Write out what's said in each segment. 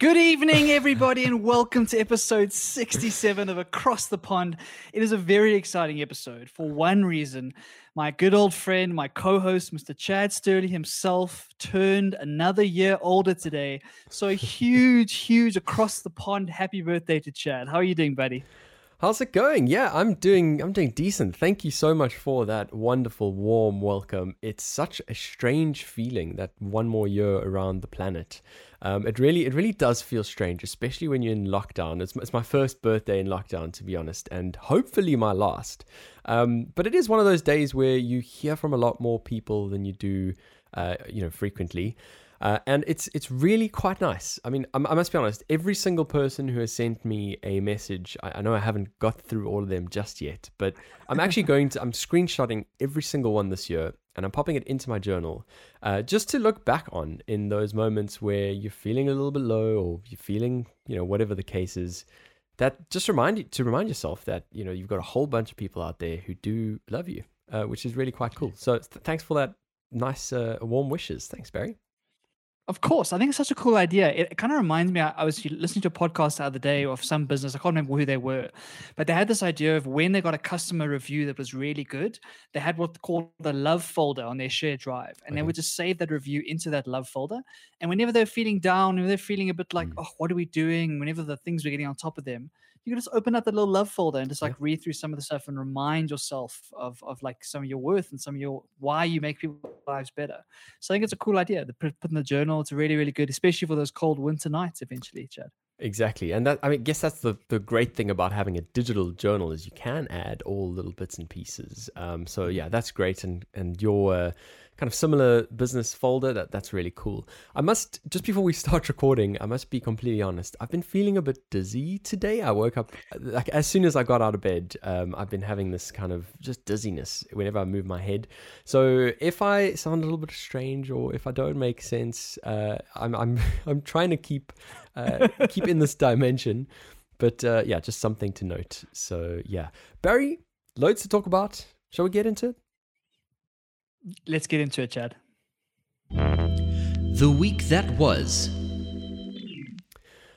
Good evening, everybody, and welcome to episode 67 of Across the Pond. It is a very exciting episode for one reason. My good old friend, my co host, Mr. Chad Sturley himself, turned another year older today. So, a huge, huge across the pond happy birthday to Chad. How are you doing, buddy? How's it going? Yeah, I'm doing I'm doing decent. Thank you so much for that wonderful warm welcome. It's such a strange feeling that one more year around the planet. Um, it really it really does feel strange, especially when you're in lockdown. It's, it's my first birthday in lockdown, to be honest, and hopefully my last. Um, but it is one of those days where you hear from a lot more people than you do, uh, you know, frequently. Uh, and it's it's really quite nice. I mean, I, I, must be honest. Every single person who has sent me a message, I, I, know I haven't got through all of them just yet, but I'm actually going to. I'm screenshotting every single one this year, and I'm popping it into my journal, uh, just to look back on in those moments where you're feeling a little bit low, or you're feeling, you know, whatever the case is. That just remind you to remind yourself that you know you've got a whole bunch of people out there who do love you, uh, which is really quite cool. So th- thanks for that nice uh, warm wishes. Thanks, Barry. Of course, I think it's such a cool idea. It, it kind of reminds me. I, I, was listening to a podcast the other day of some business. I can't remember who they were, but they had this idea of when they got a customer review that was really good, they had what called the love folder on their share drive, and okay. they would just save that review into that love folder. And whenever they're feeling down, when they're feeling a bit like, mm. oh, what are we doing? Whenever the things were getting on top of them, you can just open up the little love folder and just like yeah. read through some of the stuff and remind yourself of of like some of your worth and some of your why you make people's lives better. So I think it's a cool idea. The put in the journal. It's really really good, especially for those cold winter nights. Eventually, Chad. Exactly, and that I mean, guess that's the the great thing about having a digital journal is you can add all little bits and pieces. Um, so yeah, that's great, and and your uh, kind of similar business folder. That that's really cool. I must just before we start recording, I must be completely honest. I've been feeling a bit dizzy today. I woke up like as soon as I got out of bed. Um, I've been having this kind of just dizziness whenever I move my head. So if I sound a little bit strange or if I don't make sense, uh, I'm I'm I'm trying to keep uh, keep in this dimension. But uh, yeah, just something to note. So yeah, Barry, loads to talk about. Shall we get into it? Let's get into it, Chad. The week that was.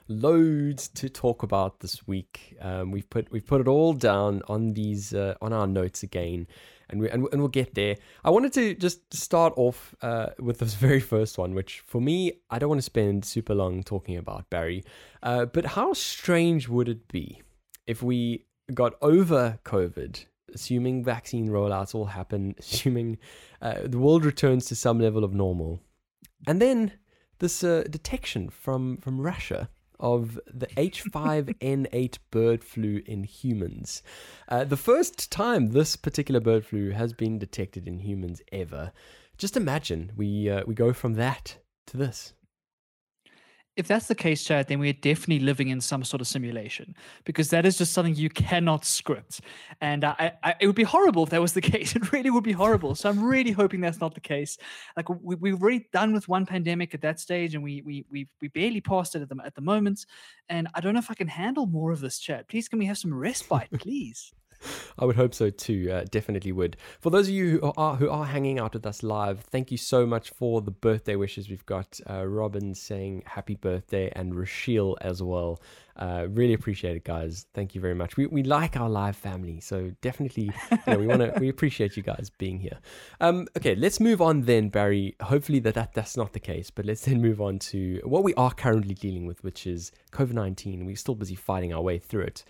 Loads to talk about this week. Um, we've put we've put it all down on these uh, on our notes again, and we and, and we'll get there. I wanted to just start off uh, with this very first one, which for me I don't want to spend super long talking about Barry, uh, but how strange would it be if we got over COVID assuming vaccine rollouts all happen, assuming uh, the world returns to some level of normal, and then this uh, detection from from Russia of the H5N8 bird flu in humans. Uh, the first time this particular bird flu has been detected in humans ever. Just imagine we uh, we go from that to this if that's the case, Chad, then we're definitely living in some sort of simulation because that is just something you cannot script. And I, I, it would be horrible if that was the case. It really would be horrible. So I'm really hoping that's not the case. Like we, we've already done with one pandemic at that stage, and we we we we barely passed it at the at the moment. And I don't know if I can handle more of this, Chad. Please, can we have some respite, please? I would hope so too. Uh, definitely would. For those of you who are who are hanging out with us live, thank you so much for the birthday wishes. We've got uh, Robin saying happy birthday and Rachel as well. Uh, really appreciate it, guys. Thank you very much. We, we like our live family, so definitely you know, we want to we appreciate you guys being here. Um, okay, let's move on then, Barry. Hopefully that, that that's not the case, but let's then move on to what we are currently dealing with, which is COVID nineteen. We're still busy fighting our way through it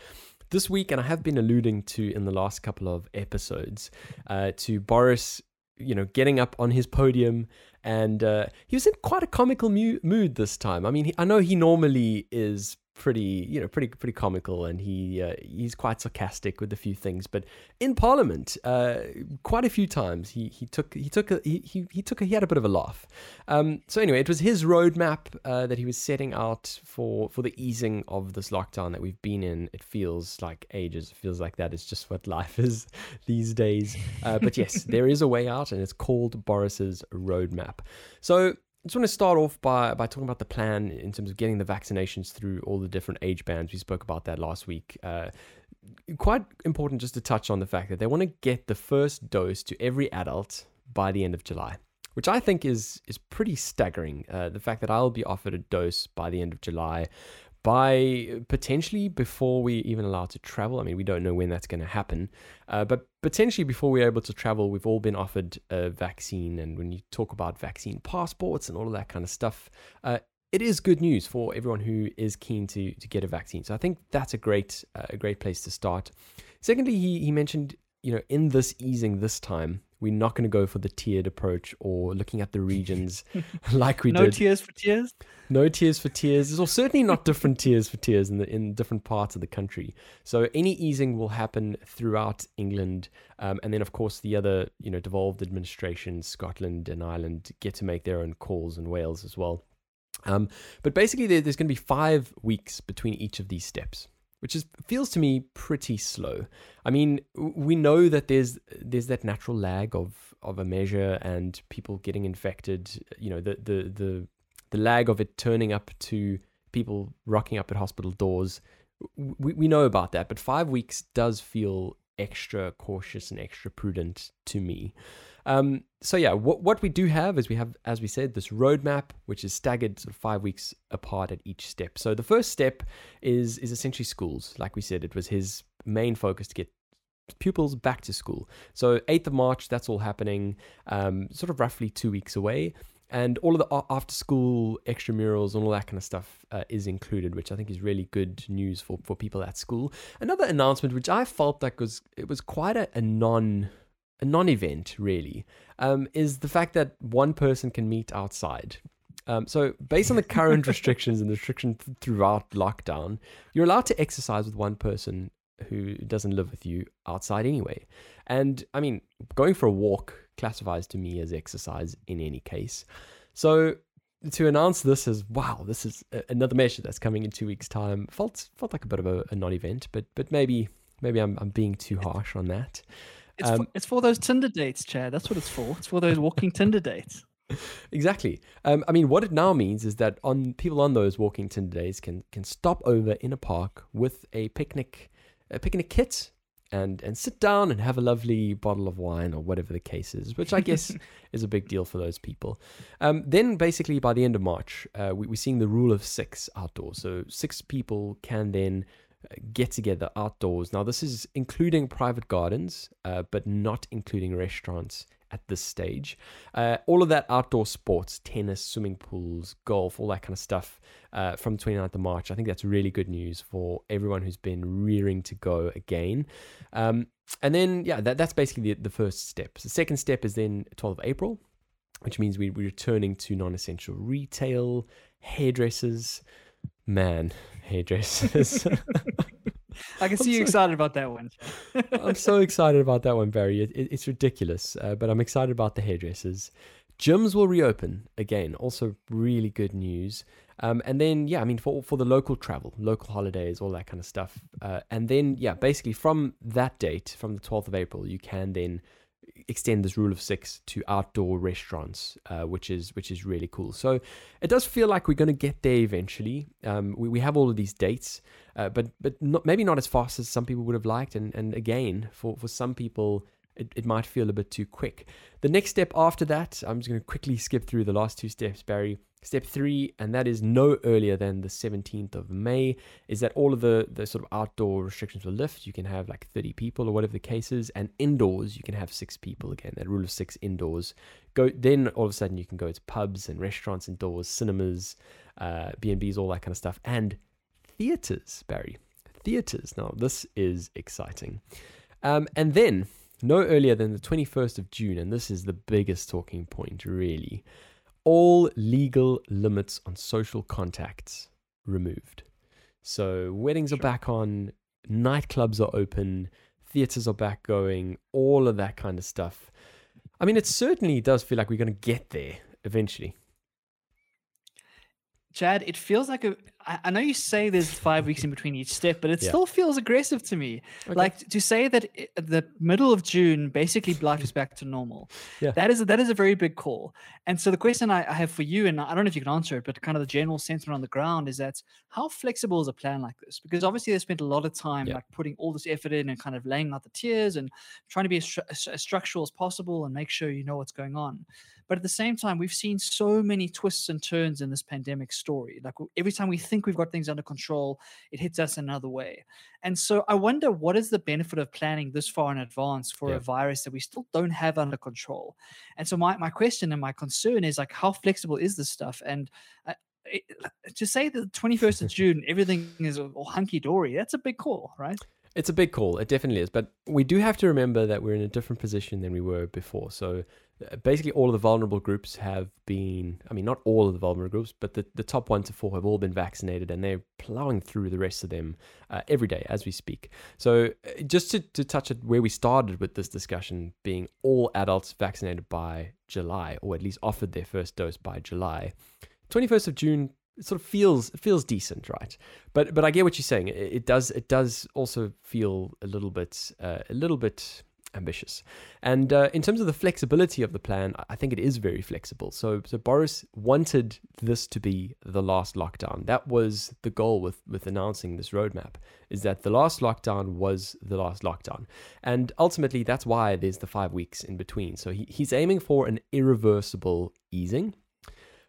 this week, and I have been alluding to in the last couple of episodes, uh, to Boris, you know, getting up on his podium, and uh, he was in quite a comical mu- mood this time. I mean, he, I know he normally is pretty, you know, pretty pretty comical, and he uh, he's quite sarcastic with a few things. But in Parliament, uh, quite a few times he he took he took a, he he took a, he had a bit of a laugh. Um, so anyway, it was his roadmap uh, that he was setting out for for the easing of this lockdown that we've been in. It feels like ages. It feels like that is just what life is these days. Uh, but yes, there is a way out, and it's called Boris's roadmap. So just want to start off by, by talking about the plan in terms of getting the vaccinations through all the different age bands. We spoke about that last week. Uh, quite important just to touch on the fact that they want to get the first dose to every adult by the end of July. which I think is is pretty staggering. Uh, the fact that I'll be offered a dose by the end of July, by potentially before we even allowed to travel. I mean, we don't know when that's going to happen, uh, but potentially before we're able to travel, we've all been offered a vaccine. And when you talk about vaccine passports and all of that kind of stuff, uh, it is good news for everyone who is keen to to get a vaccine. So I think that's a great uh, a great place to start. Secondly, he he mentioned you know in this easing this time we're not going to go for the tiered approach or looking at the regions like we no did. No tiers for tiers. No tiers for tiers. Or certainly not different tiers for tiers in the in different parts of the country. So any easing will happen throughout England, um, and then of course the other you know devolved administrations, Scotland and Ireland, get to make their own calls, and Wales as well. Um, but basically, there, there's going to be five weeks between each of these steps which is feels to me pretty slow. I mean, we know that there's there's that natural lag of of a measure and people getting infected. You know, the the the the lag of it turning up to people rocking up at hospital doors. We we know about that, but five weeks does feel extra cautious and extra prudent to me. Um, so yeah, what what we do have is we have, as we said, this roadmap which is staggered sort of five weeks apart at each step. So the first step is is essentially schools. Like we said, it was his main focus to get pupils back to school. So 8th of March, that's all happening, um, sort of roughly two weeks away. And all of the after school extramurals and all that kind of stuff uh, is included, which I think is really good news for, for people at school. Another announcement, which I felt like was it was quite a, a non a non-event really um, is the fact that one person can meet outside. Um, so, based on the current restrictions and the restrictions throughout lockdown, you're allowed to exercise with one person who doesn't live with you outside anyway. And I mean, going for a walk classifies to me as exercise in any case. So, to announce this as wow, this is another measure that's coming in two weeks' time felt felt like a bit of a, a non-event, but but maybe maybe I'm I'm being too harsh on that. It's, um, for, it's for those Tinder dates, Chad. That's what it's for. It's for those walking Tinder dates. Exactly. Um, I mean, what it now means is that on people on those walking Tinder dates can can stop over in a park with a picnic, a picnic kit, and and sit down and have a lovely bottle of wine or whatever the case is, which I guess is a big deal for those people. Um, then basically by the end of March, uh, we, we're seeing the rule of six outdoors. So six people can then get together outdoors. Now, this is including private gardens, uh, but not including restaurants at this stage. Uh, all of that outdoor sports, tennis, swimming pools, golf, all that kind of stuff uh, from 29th of March. I think that's really good news for everyone who's been rearing to go again. Um, and then, yeah, that, that's basically the, the first step. So the second step is then 12th of April, which means we, we're returning to non essential retail, hairdressers. Man, hairdressers. I can see you excited about that one. I'm so excited about that one, Barry. It, it, it's ridiculous, uh, but I'm excited about the hairdressers. Gyms will reopen again. Also, really good news. Um, and then, yeah, I mean, for for the local travel, local holidays, all that kind of stuff. Uh, and then, yeah, basically from that date, from the 12th of April, you can then extend this rule of six to outdoor restaurants, uh, which is which is really cool. So it does feel like we're going to get there eventually. Um, we, we have all of these dates, uh, but but not, maybe not as fast as some people would have liked. And and again, for for some people, it, it might feel a bit too quick. The next step after that, I'm just going to quickly skip through the last two steps, Barry. Step three, and that is no earlier than the 17th of May, is that all of the, the sort of outdoor restrictions will lift. You can have like 30 people or whatever the case is, and indoors you can have six people again. That rule of six indoors. Go then all of a sudden you can go to pubs and restaurants indoors, cinemas, uh, B&Bs, all that kind of stuff, and theaters, Barry. Theaters. Now this is exciting. Um, and then no earlier than the 21st of June, and this is the biggest talking point really all legal limits on social contacts removed. So weddings are back on, nightclubs are open, theaters are back going, all of that kind of stuff. I mean, it certainly does feel like we're going to get there eventually. Chad, it feels like a. I know you say there's five weeks in between each step, but it yeah. still feels aggressive to me. Okay. Like to say that the middle of June, basically life is back to normal. Yeah. That is a, that is a very big call. And so the question I, I have for you, and I don't know if you can answer it, but kind of the general sentiment on the ground is that how flexible is a plan like this? Because obviously they spent a lot of time yeah. like putting all this effort in and kind of laying out the tiers and trying to be as, as, as structural as possible and make sure you know what's going on. But at the same time, we've seen so many twists and turns in this pandemic story. Like every time we think we've got things under control, it hits us another way. And so I wonder what is the benefit of planning this far in advance for yeah. a virus that we still don't have under control? And so my, my question and my concern is like, how flexible is this stuff? And uh, it, to say the 21st of June, everything is all hunky dory, that's a big call, right? It's a big call. It definitely is. But we do have to remember that we're in a different position than we were before. So basically, all of the vulnerable groups have been, I mean, not all of the vulnerable groups, but the, the top one to four have all been vaccinated and they're plowing through the rest of them uh, every day as we speak. So uh, just to, to touch at where we started with this discussion being all adults vaccinated by July, or at least offered their first dose by July. 21st of June it sort of feels feels decent, right? But but I get what you're saying. It, it does it does also feel a little bit uh, a little bit ambitious. And uh, in terms of the flexibility of the plan, I think it is very flexible. So so Boris wanted this to be the last lockdown. That was the goal with with announcing this roadmap. Is that the last lockdown was the last lockdown, and ultimately that's why there's the five weeks in between. So he, he's aiming for an irreversible easing.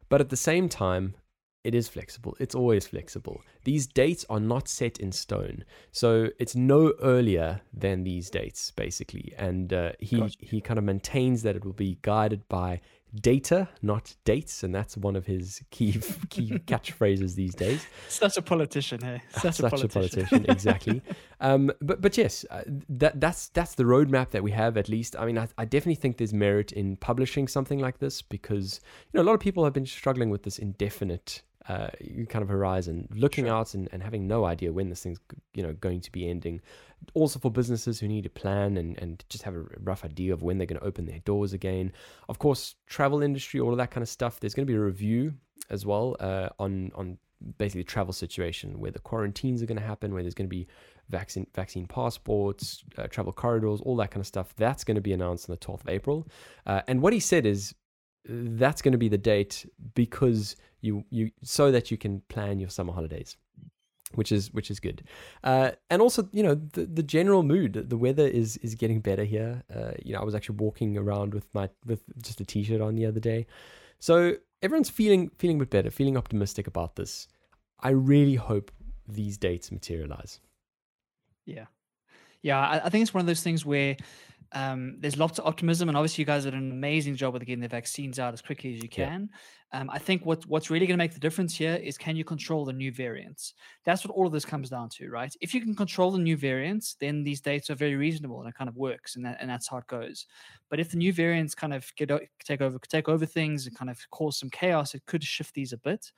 But at the same time, it is flexible. It's always flexible. These dates are not set in stone, so it's no earlier than these dates, basically. And uh, he gotcha. he kind of maintains that it will be guided by data, not dates, and that's one of his key key catchphrases these days. Such a politician, hey? Such, Such a politician, a politician exactly. um, but but yes, uh, that that's that's the roadmap that we have. At least, I mean, I, I definitely think there's merit in publishing something like this because you know a lot of people have been struggling with this indefinite uh, kind of horizon, looking sure. out and, and having no idea when this thing's you know going to be ending. Also for businesses who need a plan and, and just have a rough idea of when they're going to open their doors again. Of course, travel industry, all of that kind of stuff. There's going to be a review as well uh, on on basically the travel situation where the quarantines are going to happen, where there's going to be vaccine vaccine passports, uh, travel corridors, all that kind of stuff. That's going to be announced on the 12th of April. Uh, and what he said is that's going to be the date because you you so that you can plan your summer holidays which is which is good. Uh, and also you know the, the general mood the weather is is getting better here. Uh, you know i was actually walking around with my with just a t-shirt on the other day. So everyone's feeling feeling a bit better feeling optimistic about this. I really hope these dates materialize. Yeah. Yeah i, I think it's one of those things where um, there's lots of optimism, and obviously you guys did an amazing job with getting the vaccines out as quickly as you can. Yeah. Um, I think what what's really going to make the difference here is can you control the new variants? That's what all of this comes down to, right? If you can control the new variants, then these dates are very reasonable and it kind of works, and that, and that's how it goes. But if the new variants kind of get take over take over things and kind of cause some chaos, it could shift these a bit.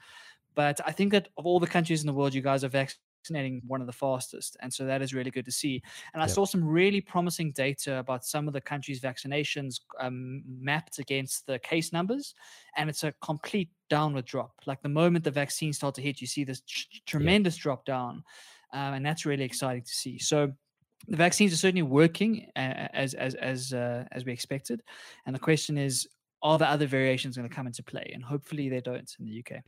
But I think that of all the countries in the world, you guys are vac- vaccinating one of the fastest. And so that is really good to see. And I yep. saw some really promising data about some of the countries' vaccinations um, mapped against the case numbers. And it's a complete downward drop. Like the moment the vaccines start to hit, you see this tremendous yep. drop down. Um, and that's really exciting to see. So the vaccines are certainly working as as as uh, as we expected, and the question is, are the other variations going to come into play? And hopefully they don't in the UK.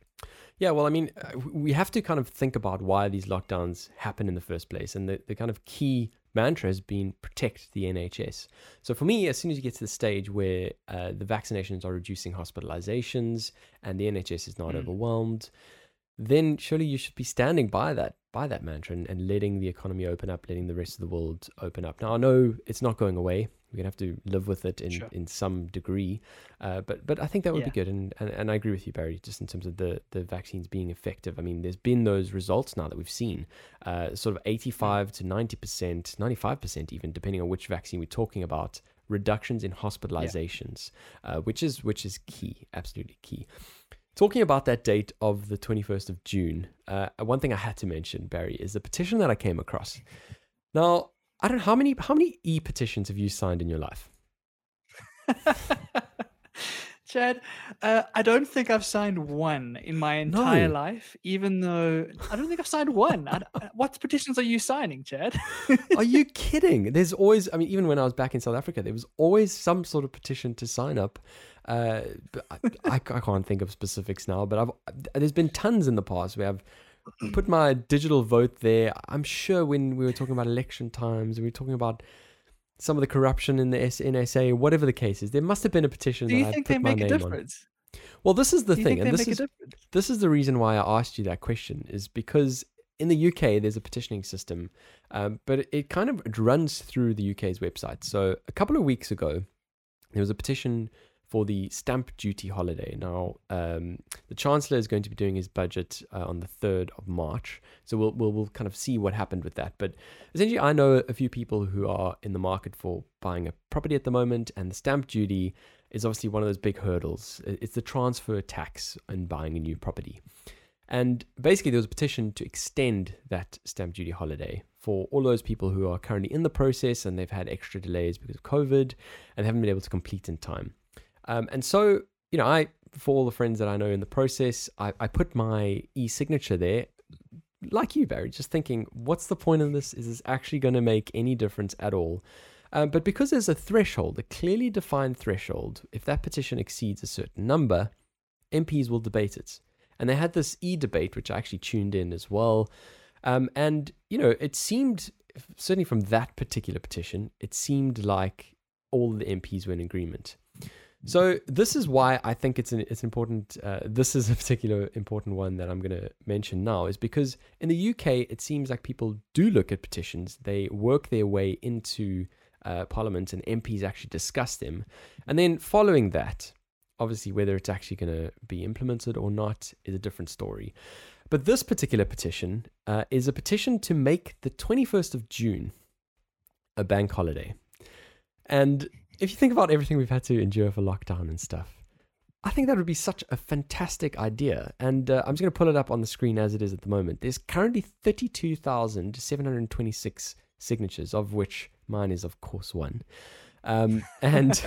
Yeah, well, I mean, uh, we have to kind of think about why these lockdowns happen in the first place. And the, the kind of key mantra has been protect the NHS. So for me, as soon as you get to the stage where uh, the vaccinations are reducing hospitalizations and the NHS is not mm. overwhelmed, then surely you should be standing by that by that mantra and, and letting the economy open up, letting the rest of the world open up. Now I know it's not going away we're gonna have to live with it in, sure. in some degree. Uh, but but I think that would yeah. be good, and, and and I agree with you, Barry, just in terms of the the vaccines being effective. I mean, there's been those results now that we've seen, uh, sort of 85 to 90 percent, 95 percent, even depending on which vaccine we're talking about. Reductions in hospitalizations, yeah. uh, which is which is key, absolutely key. Talking about that date of the 21st of June, uh, one thing I had to mention, Barry, is the petition that I came across. Now, I don't know how many how many e petitions have you signed in your life? Chad, uh, I don't think I've signed one in my entire no. life, even though I don't think I've signed one. I, uh, what petitions are you signing, Chad? are you kidding? There's always, I mean, even when I was back in South Africa, there was always some sort of petition to sign up. Uh, I, I, I, can't think of specifics now, but I've, there's been tons in the past where I've put my digital vote there. I'm sure when we were talking about election times and we were talking about some of the corruption in the NSA, whatever the case is. There must have been a petition. Do you that think I they make a difference? On. Well, this is the thing, and this is this is the reason why I asked you that question is because in the UK there's a petitioning system, um, but it, it kind of it runs through the UK's website. So a couple of weeks ago, there was a petition for the stamp duty holiday. Now, um, the Chancellor is going to be doing his budget uh, on the 3rd of March. So we'll, we'll, we'll kind of see what happened with that. But essentially, I know a few people who are in the market for buying a property at the moment, and the stamp duty is obviously one of those big hurdles. It's the transfer tax in buying a new property. And basically, there was a petition to extend that stamp duty holiday for all those people who are currently in the process and they've had extra delays because of COVID and haven't been able to complete in time. Um, and so, you know, I, for all the friends that I know in the process, I, I put my e signature there, like you, Barry, just thinking, what's the point of this? Is this actually going to make any difference at all? Um, but because there's a threshold, a clearly defined threshold, if that petition exceeds a certain number, MPs will debate it. And they had this e debate, which I actually tuned in as well. Um, and, you know, it seemed, certainly from that particular petition, it seemed like all the MPs were in agreement. So this is why I think it's an it's important. Uh, this is a particular important one that I'm going to mention now, is because in the UK it seems like people do look at petitions, they work their way into uh, Parliament, and MPs actually discuss them, and then following that, obviously whether it's actually going to be implemented or not is a different story. But this particular petition uh, is a petition to make the 21st of June a bank holiday, and if you think about everything we've had to endure for lockdown and stuff, I think that would be such a fantastic idea. And uh, I'm just going to pull it up on the screen as it is at the moment. There's currently 32,726 signatures, of which mine is, of course, one. Um, and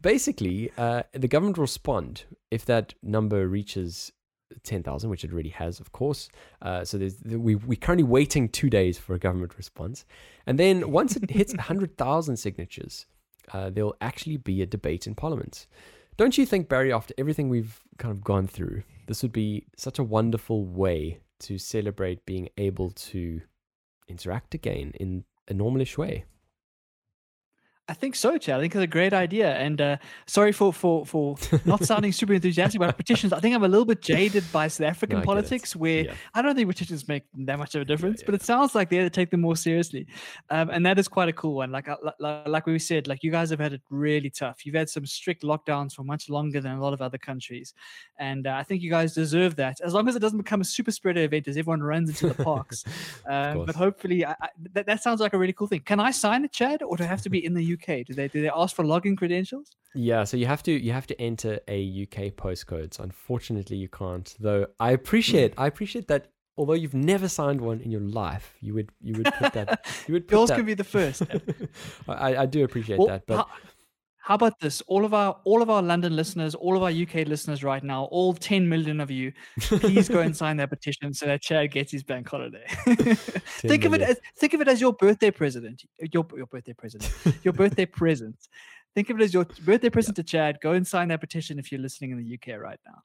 basically, uh, the government will respond if that number reaches 10,000, which it already has, of course. Uh, so there's, we, we're currently waiting two days for a government response. And then once it hits 100,000 signatures, uh, there'll actually be a debate in Parliament. Don't you think, Barry, after everything we've kind of gone through, this would be such a wonderful way to celebrate being able to interact again in a normalish way? I think so, Chad. I think it's a great idea. And uh, sorry for for for not sounding super enthusiastic about petitions. I think I'm a little bit jaded by South African No, politics, it. where Yeah. I don't think petitions make that much of a difference. But yeah. it sounds like they're to take them more seriously, um, and that is quite a cool one. Like, uh, like like we said, like you guys have had it really tough. You've had some strict lockdowns for much longer than a lot of other countries, and uh, I think you guys deserve that. As long as it doesn't become a super spreader event as everyone runs into the parks. Um, but hopefully, I, I, that, that sounds like a really cool thing. Can I sign it, Chad, or do I have to be in the UK? Do they do they ask for login credentials? Yeah, so you have to you have to enter a UK postcode. So unfortunately, you can't. Though I appreciate I appreciate that. Although you've never signed one in your life, you would you would put that you would put Yours that. can be the first. I, I do appreciate Well, that, but how, how about this? All of our all of our London listeners, all of our UK listeners right now, all 10 million of you, please go and sign that petition so that Chad gets his bank holiday. think of it as think of it as your birthday present. Your your birthday present. Your birthday present. Think of it as your birthday present to Chad. Go and sign that petition if you're listening in the UK right now.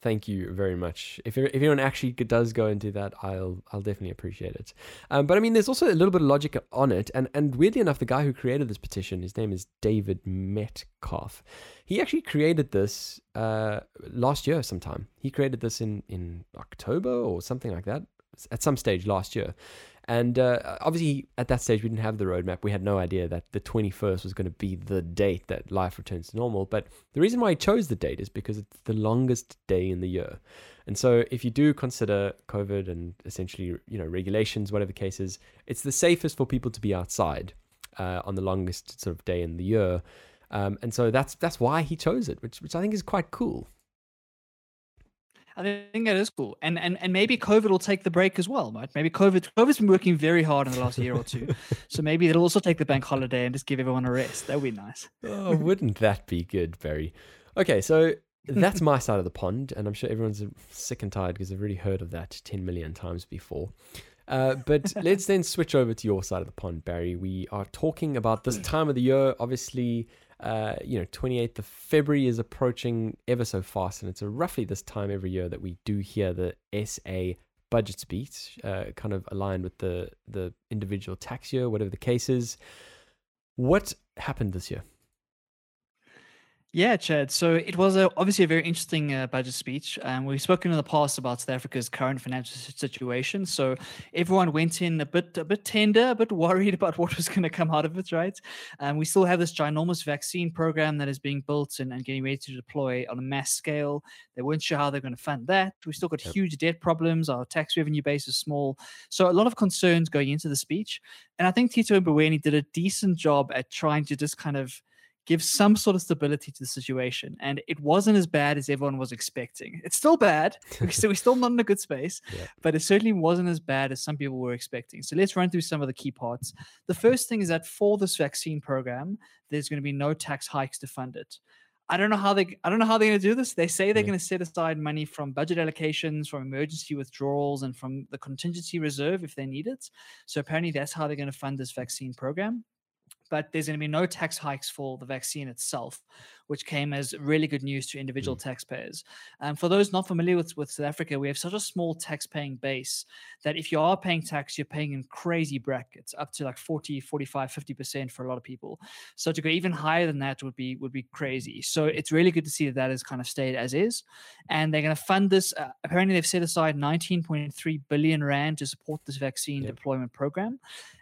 Thank you very much. If, if anyone actually does go and do that, I'll I'll definitely appreciate it. Um, but I mean, there's also a little bit of logic on it, and and weirdly enough, the guy who created this petition, his name is David Metcalf. He actually created this uh, last year sometime. He created this in in October or something like that, at some stage last year. And uh, obviously, at that stage, we didn't have the roadmap. We had no idea that the 21st was going to be the date that life returns to normal. But the reason why I chose the date is because it's the longest day in the year. And so, if you do consider COVID and essentially, you know, regulations, whatever the case is, it's the safest for people to be outside uh, on the longest sort of day in the year. Um, and so that's that's why he chose it, which which I think is quite cool. I think that is cool, and and and maybe COVID will take the break as well, right? Maybe COVID COVID's been working very hard in the last year or two, so maybe it'll also take the bank holiday and just give everyone a rest. That would be nice. Oh, wouldn't that be good, Barry? Okay, so that's my side of the pond, and I'm sure everyone's sick and tired because they've already heard of that 10 million times before. Uh, but let's then switch over to your side of the pond, Barry. We are talking about this time of the year. Obviously, uh, you know, 28th of February is approaching ever so fast, and it's roughly this time every year that we do hear the SA budget speech, uh, kind of aligned with the the individual tax year, whatever the case is. What happened this year? Yeah, Chad. So it was a, obviously a very interesting uh, budget speech. Um, we've spoken in the past about South Africa's current financial situation. So everyone went in a bit, a bit tender, a bit worried about what was going to come out of it, right? Um, we still have this ginormous vaccine program that is being built and, and getting ready to deploy on a mass scale. They weren't sure how they're going to fund that. We still got yep. huge debt problems. Our tax revenue base is small. So a lot of concerns going into the speech. And I think Tito Mboweni did a decent job at trying to just kind of give some sort of stability to the situation. And it wasn't as bad as everyone was expecting. It's still bad. so we're still not in a good space, yeah. but it certainly wasn't as bad as some people were expecting. So let's run through some of the key parts. The first thing is that for this vaccine program, there's going to be no tax hikes to fund it. I don't know how they I don't know how they're going to do this. They say they're yeah. going to set aside money from budget allocations, from emergency withdrawals, and from the contingency reserve if they need it. So apparently that's how they're going to fund this vaccine program but there's going to be no tax hikes for the vaccine itself, which came as really good news to individual mm. taxpayers. And um, for those not familiar with, with South Africa, we have such a small tax paying base that if you are paying tax, you're paying in crazy brackets, up to like 40, 45, 50% for a lot of people. So to go even higher than that would be would be crazy. So it's really good to see that that has kind of stayed as is. And they're going to fund this. Uh, apparently, they've set aside 19.3 billion Rand to support this vaccine yep. deployment program.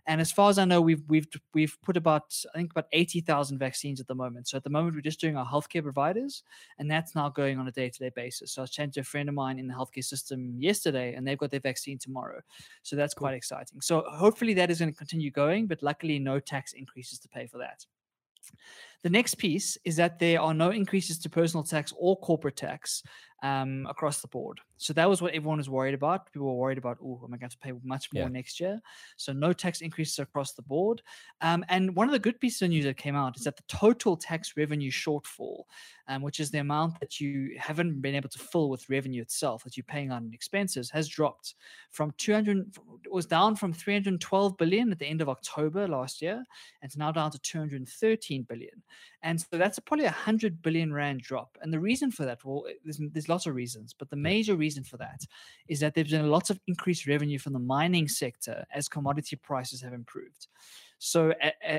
And as far as I know, we've we've we've put about I think about eighty thousand vaccines at the moment. So at the moment, we're just doing our healthcare providers, and that's now going on a day to day basis. So I was chatting to a friend of mine in the healthcare system yesterday, and they've got their vaccine tomorrow. So that's cool. quite exciting. So hopefully that is going to continue going, but luckily no tax increases to pay for that. The next piece is that there are no increases to personal tax or corporate tax um, across the board. So that was what everyone was worried about. People were worried about, oh, am I going to pay much more yeah. next year? So no tax increases across the board. Um, and one of the good pieces of news that came out is that the total tax revenue shortfall, um, which is the amount that you haven't been able to fill with revenue itself that you're paying on expenses, has dropped from 200. It was down from 312 billion at the end of October last year, and it's now down to 213 billion. And so that's probably a 100 billion Rand drop. And the reason for that, well, there's, there's lots of reasons, but the major reason for that is that there's been lots of increased revenue from the mining sector as commodity prices have improved. So,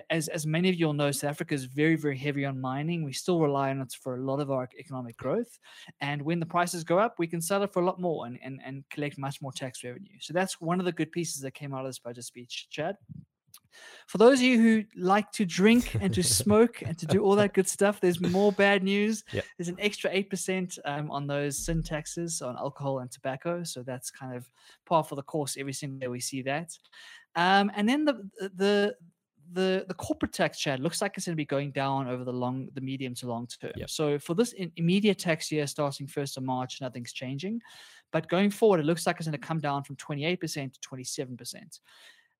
as, as many of you all know, South Africa is very, very heavy on mining. We still rely on it for a lot of our economic growth. And when the prices go up, we can sell it for a lot more and, and, and collect much more tax revenue. So, that's one of the good pieces that came out of this budget speech, Chad. For those of you who like to drink and to smoke and to do all that good stuff, there's more bad news. Yep. There's an extra 8% um, on those sin taxes on alcohol and tobacco. So that's kind of par for the course every single day we see that. Um, and then the, the, the the corporate tax Chad looks like it's going to be going down over the long the medium to long term yep. so for this immediate tax year starting 1st of march nothing's changing but going forward it looks like it's going to come down from 28% to 27%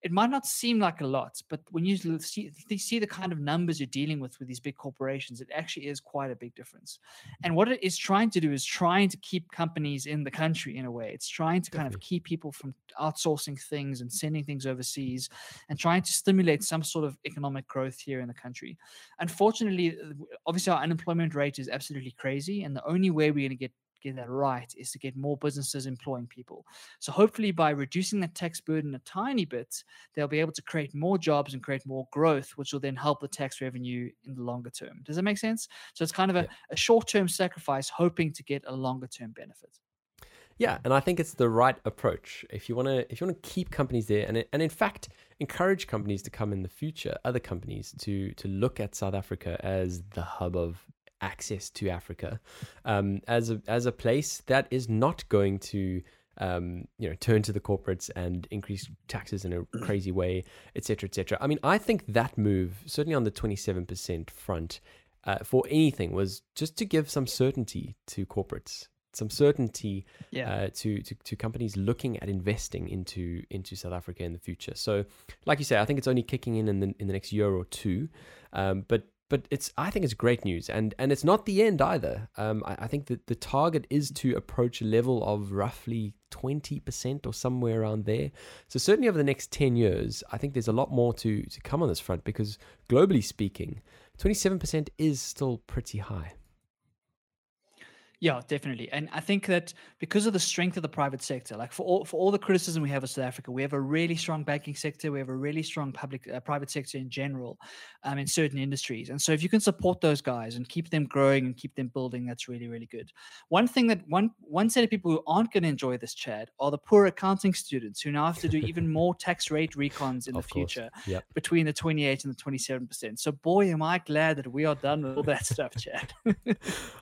it might not seem like a lot, but when you see, see the kind of numbers you're dealing with with these big corporations, it actually is quite a big difference. And what it is trying to do is trying to keep companies in the country in a way. It's trying to kind of keep people from outsourcing things and sending things overseas and trying to stimulate some sort of economic growth here in the country. Unfortunately, uh, obviously, our unemployment rate is absolutely crazy. And the only way we're going to get get that right is to get more businesses employing people. So hopefully by reducing the tax burden a tiny bit, they'll be able to create more jobs and create more growth, which will then help the tax revenue in the longer term. Does that make sense? So it's kind of a, yeah. a short-term sacrifice hoping to get a longer term benefit. Yeah, and I think it's the right approach. If you want to if you want to keep companies there and and in fact encourage companies to come in the future, other companies to to look at South Africa as the hub of access to Africa um, as a as a place that is not going to um, you know turn to the corporates and increase taxes in a crazy way, etc., etc. I mean, I think that move, certainly on the twenty seven percent front, uh, for anything, was just to give some certainty to corporates. Some certainty yeah. uh, to, to to companies looking at investing into into South Africa in the future. So, like you say, I think it's only kicking in in the in the next year or two. Um, but but it's I think it's great news, and and it's not the end either. Um, I, I, think that the target is to approach a level of roughly twenty percent or somewhere around there. So certainly over the next ten years, I think there's a lot more to to come on this front because globally speaking, twenty seven percent is still pretty high. Yeah, definitely. And I think that because of the strength of the private sector, like for all for all the criticism we have of South Africa, we have a really strong banking sector, we have a really strong public uh, private sector in general, um, in certain industries. And so if you can support those guys and keep them growing and keep them building, that's really really good. One thing that one one set of people who aren't going to enjoy this, Chad, are the poor accounting students who now have to do even more tax rate recons in Of the course. future Yep. between the 28 and the 27 percent. So boy, am I glad that we are done with all that stuff, Chad.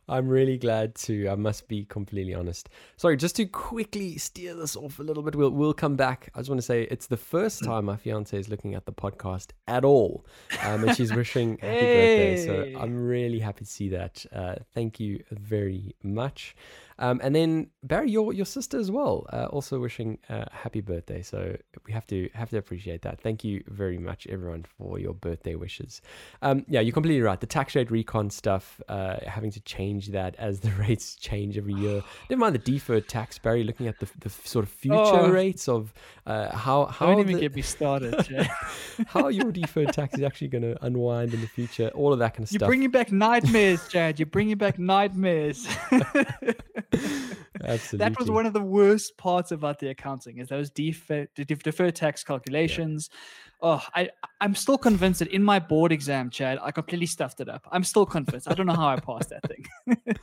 I'm really glad I must be completely honest. Sorry, just to quickly steer this off a little bit, we'll we'll come back. I just want to say it's the first time my fiance is looking at the podcast at all, um, and she's wishing happy birthday. So I'm really happy to see that. Uh, thank you very much. Um, and then Barry, your your sister as well, uh, also wishing uh, happy birthday. So we have to have to appreciate that. Thank you very much, everyone, for your birthday wishes. Um, yeah, you're completely right. The tax rate recon stuff, uh, having to change that as the rates change every year. Never mind the deferred tax, Barry. Looking at the, the sort of future Oh. rates of uh, how how Don't even the- get me started. How your deferred tax is actually going to unwind in the future. All of that kind of stuff. You're bringing back nightmares, Chad. You're bringing back nightmares. Absolutely. that was one of the worst parts about the accounting is those defer, de- de- deferred tax calculations. Oh, I I'm still convinced that in my board exam, Chad, I completely stuffed it up. I'm still convinced. I don't know how I passed that thing.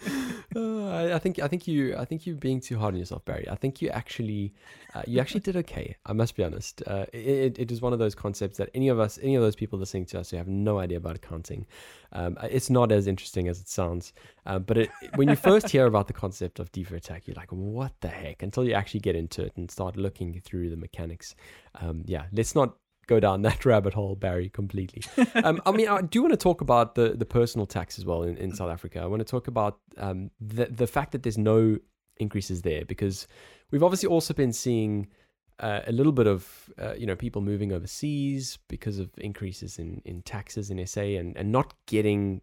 Uh, I, I think I think you I think you're being too hard on yourself, Barry. I think you actually uh, you actually did okay. I must be honest. Uh, it, it is one of those concepts that any of us, any of those people listening to us who have no idea about accounting, um, it's not as interesting as it sounds. Uh, but it, when you first hear about the concept of deferred tax, you're like, what the heck? Until you actually get into it and start looking through the mechanics. Um, yeah, let's not go down that rabbit hole, Barry, completely. Um, I mean, I do want to talk about the, the personal tax as well in, in South Africa. I want to talk about um, the, the fact that there's no increases there because we've obviously also been seeing uh, a little bit of, uh, you know, people moving overseas because of increases in, in taxes in SA and, and not getting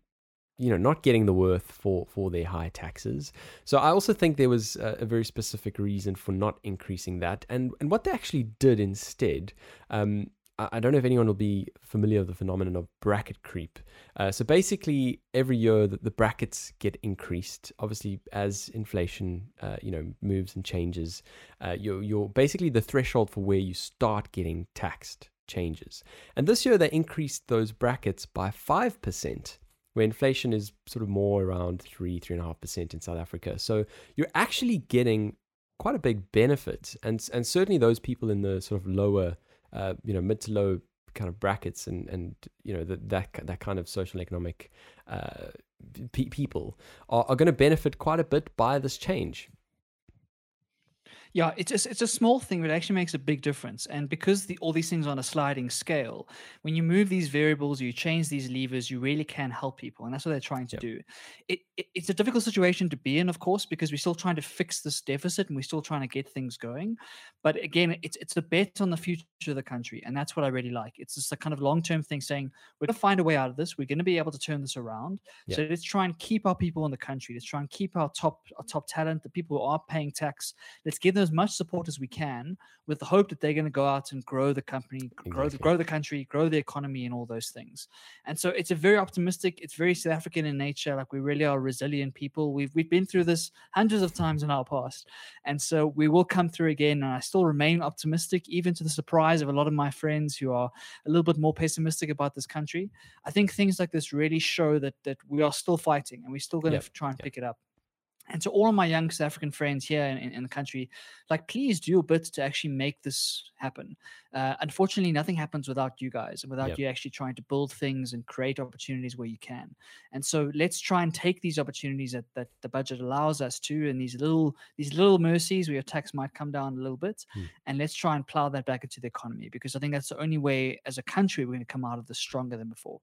you know not getting the worth for for their high taxes so i also think there was a, a very specific reason for not increasing that and and what they actually did instead um I don't know if anyone will be familiar with the phenomenon of bracket creep. Uh, so basically, every year the, the brackets get increased. Obviously, as inflation, uh, you know, moves and changes, uh, you're, you're basically the threshold for where you start getting taxed changes. And this year they increased those brackets by five percent, where inflation is sort of more around three, three and a half percent in South Africa. So you're actually getting quite a big benefit, and and certainly those people in the sort of lower uh, you know, mid to low kind of brackets and, and you know, that, that, that kind of social economic uh, pe- people are, are going to benefit quite a bit by this change. Yeah, it's just, it's a small thing, but it actually makes a big difference. And because the, all these things are on a sliding scale, when you move these variables, you change these levers, you really can help people, and that's what they're trying to Yep. do. It, it it's a difficult situation to be in, of course, because we're still trying to fix this deficit and we're still trying to get things going. But again, it's it's a bet on the future of the country, and that's what I really like. It's just a kind of long term thing, saying we're going to find a way out of this. We're going to be able to turn this around. So let's try and keep our people in the country. Let's try and keep our top our top talent, the people who are paying tax. Let's give them as much support as we can, with the hope that they're going to go out and grow the company, grow the grow the country, grow the economy, and all those things. And so it's a very optimistic. It's very South African in nature. Like we really are resilient people. We've we've been through this hundreds of times in our past, and so we will come through again. And I still remain optimistic, even to the surprise of a lot of my friends who are a little bit more pessimistic about this country. I think things like this really show that that we are still fighting and we're still going to Yep, try and yep. pick it up. And to all of my young South African friends here in, in, in the country, like please do a bit to actually make this happen. Uh, unfortunately, nothing happens without you guys and without Yep. you actually trying to build things and create opportunities where you can. And so let's try and take these opportunities that, that the budget allows us to, and these little these little mercies where your tax might come down a little bit, Hmm. and let's try and plow that back into the economy because I think that's the only way as a country we're going to come out of this stronger than before.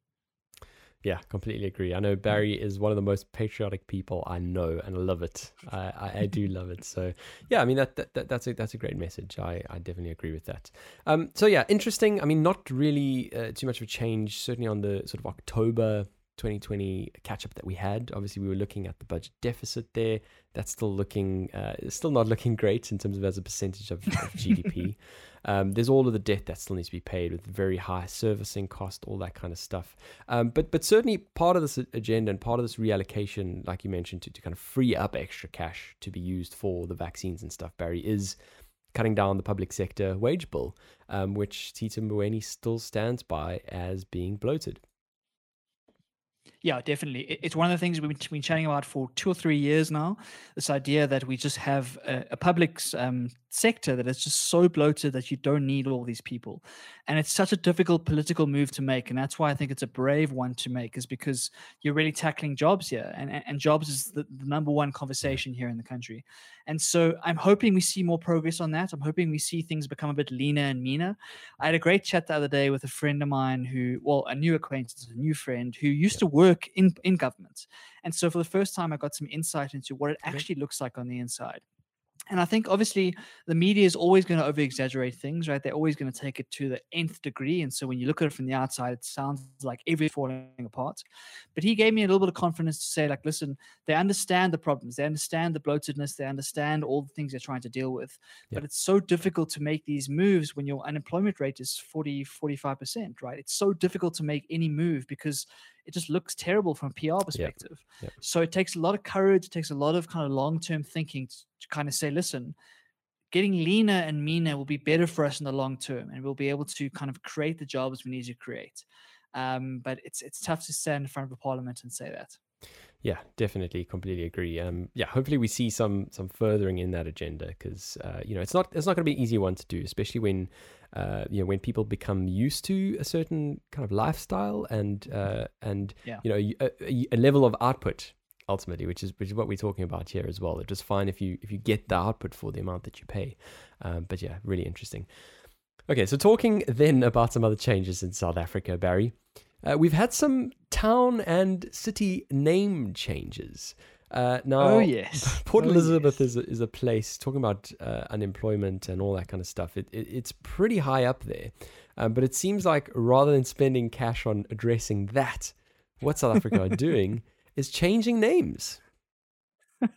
Yeah, completely agree. I know Barry is one of the most patriotic people I know, and I love it. I, I, I do love it. So yeah, I mean that, that, that that's a that's a great message. I, I definitely agree with that. Um, so yeah, interesting. I mean, not really uh, too much of a change. Certainly on the sort of October 2020 catch up that we had. Obviously, we were looking at the budget deficit there. That's still looking, uh, still not looking great in terms of as a percentage of, of GDP. Um, there's all of the debt that still needs to be paid with very high servicing cost, all that kind of stuff. Um, but but certainly part of this agenda and part of this reallocation, like you mentioned, to, to kind of free up extra cash to be used for the vaccines and stuff, Barry, is cutting down the public sector wage bill, um, which Tito Mboweni still stands by as being bloated. Yeah, definitely. It's one of the things we've been chatting about for two or three years now. This idea that we just have a, a public um, sector that is just so bloated that you don't need all these people. And it's such a difficult political move to make. And that's why I think it's a brave one to make, is because you're really tackling jobs here. And, and jobs is the, the number one conversation here in the country. And so I'm hoping we see more progress on that. I'm hoping we see things become a bit leaner and meaner. I had a great chat the other day with a friend of mine who, well, a new acquaintance, a new friend who used to work in, in government. And so for the first time, I got some insight into what it actually looks like on the inside. And I think obviously the media is always going to over exaggerate things, right? They're always going to take it to the nth degree. And so when you look at it from the outside, it sounds like everything's falling apart. But he gave me a little bit of confidence to say, like, listen, they understand the problems, they understand the bloatedness, they understand all the things they're trying to deal with. Yeah. But it's so difficult to make these moves when your unemployment rate is 40, 45%, right? It's so difficult to make any move because it just looks terrible from a PR perspective. So it takes a lot of courage, it takes a lot of kind of long term thinking to, to kind of say, listen, getting leaner and meaner will be better for us in the long term, and we'll be able to kind of create the jobs we need to create. Um, but it's it's tough to stand in front of a parliament and say that. Yeah, definitely, completely agree. Um, yeah, hopefully we see some some furthering in that agenda because uh, you know it's not it's not going to be an easy one to do, especially when uh, you know when people become used to a certain kind of lifestyle and uh, and yeah. you know a, a, level of output ultimately, which is which is what we're talking about here as well. It's just fine if you if you get the output for the amount that you pay. Um, but yeah, really interesting. Okay, so talking then about some other changes in South Africa, Barry. Uh, we've had some town and city name changes. Uh, now, oh yes, Port oh, Elizabeth yes. is a, is a place talking about uh, unemployment and all that kind of stuff. It, it it's pretty high up there, um, but it seems like rather than spending cash on addressing that, what South Africa are doing is changing names.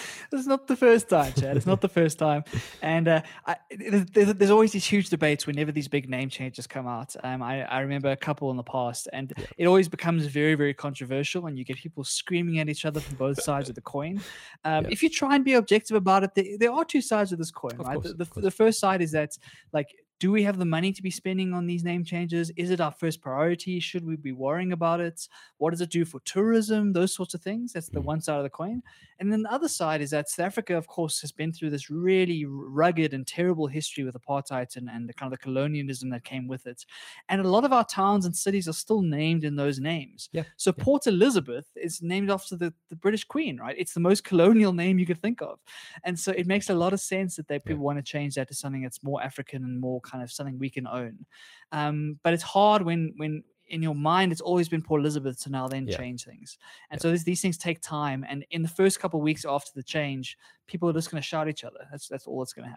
it's not the first time, Chad. It's not the first time, and uh, I, there's, there's, always these huge debates whenever these big name changes come out. Um, I, I, remember a couple in the past, and yeah. it always becomes very, very controversial, and you get people screaming at each other from both sides of the coin. Um, yeah. If you try and be objective about it, there, there, are two sides of this coin, of right? Course, the, the, the first side is that like do we have the money to be spending on these name changes? Is it our first priority? Should we be worrying about it? What does it do for tourism? Those sorts of things. That's the mm. one side of the coin. And then the other side is that South Africa, of course, has been through this really rugged and terrible history with apartheid and, and the kind of the colonialism that came with it. And a lot of our towns and cities are still named in those names. Yeah. So yeah. Port Elizabeth is named after the, the British Queen, right? It's the most colonial name you could think of. And so it makes a lot of sense that they people yeah. want to change that to something that's more African and more kind of something we can own. Um, but it's hard when when in your mind it's always been Port Elizabeth to now then yeah. change things. And yeah. so this, these things take time. And in the first couple of weeks after the change, people are just going to shout each other. That's that's all that's going to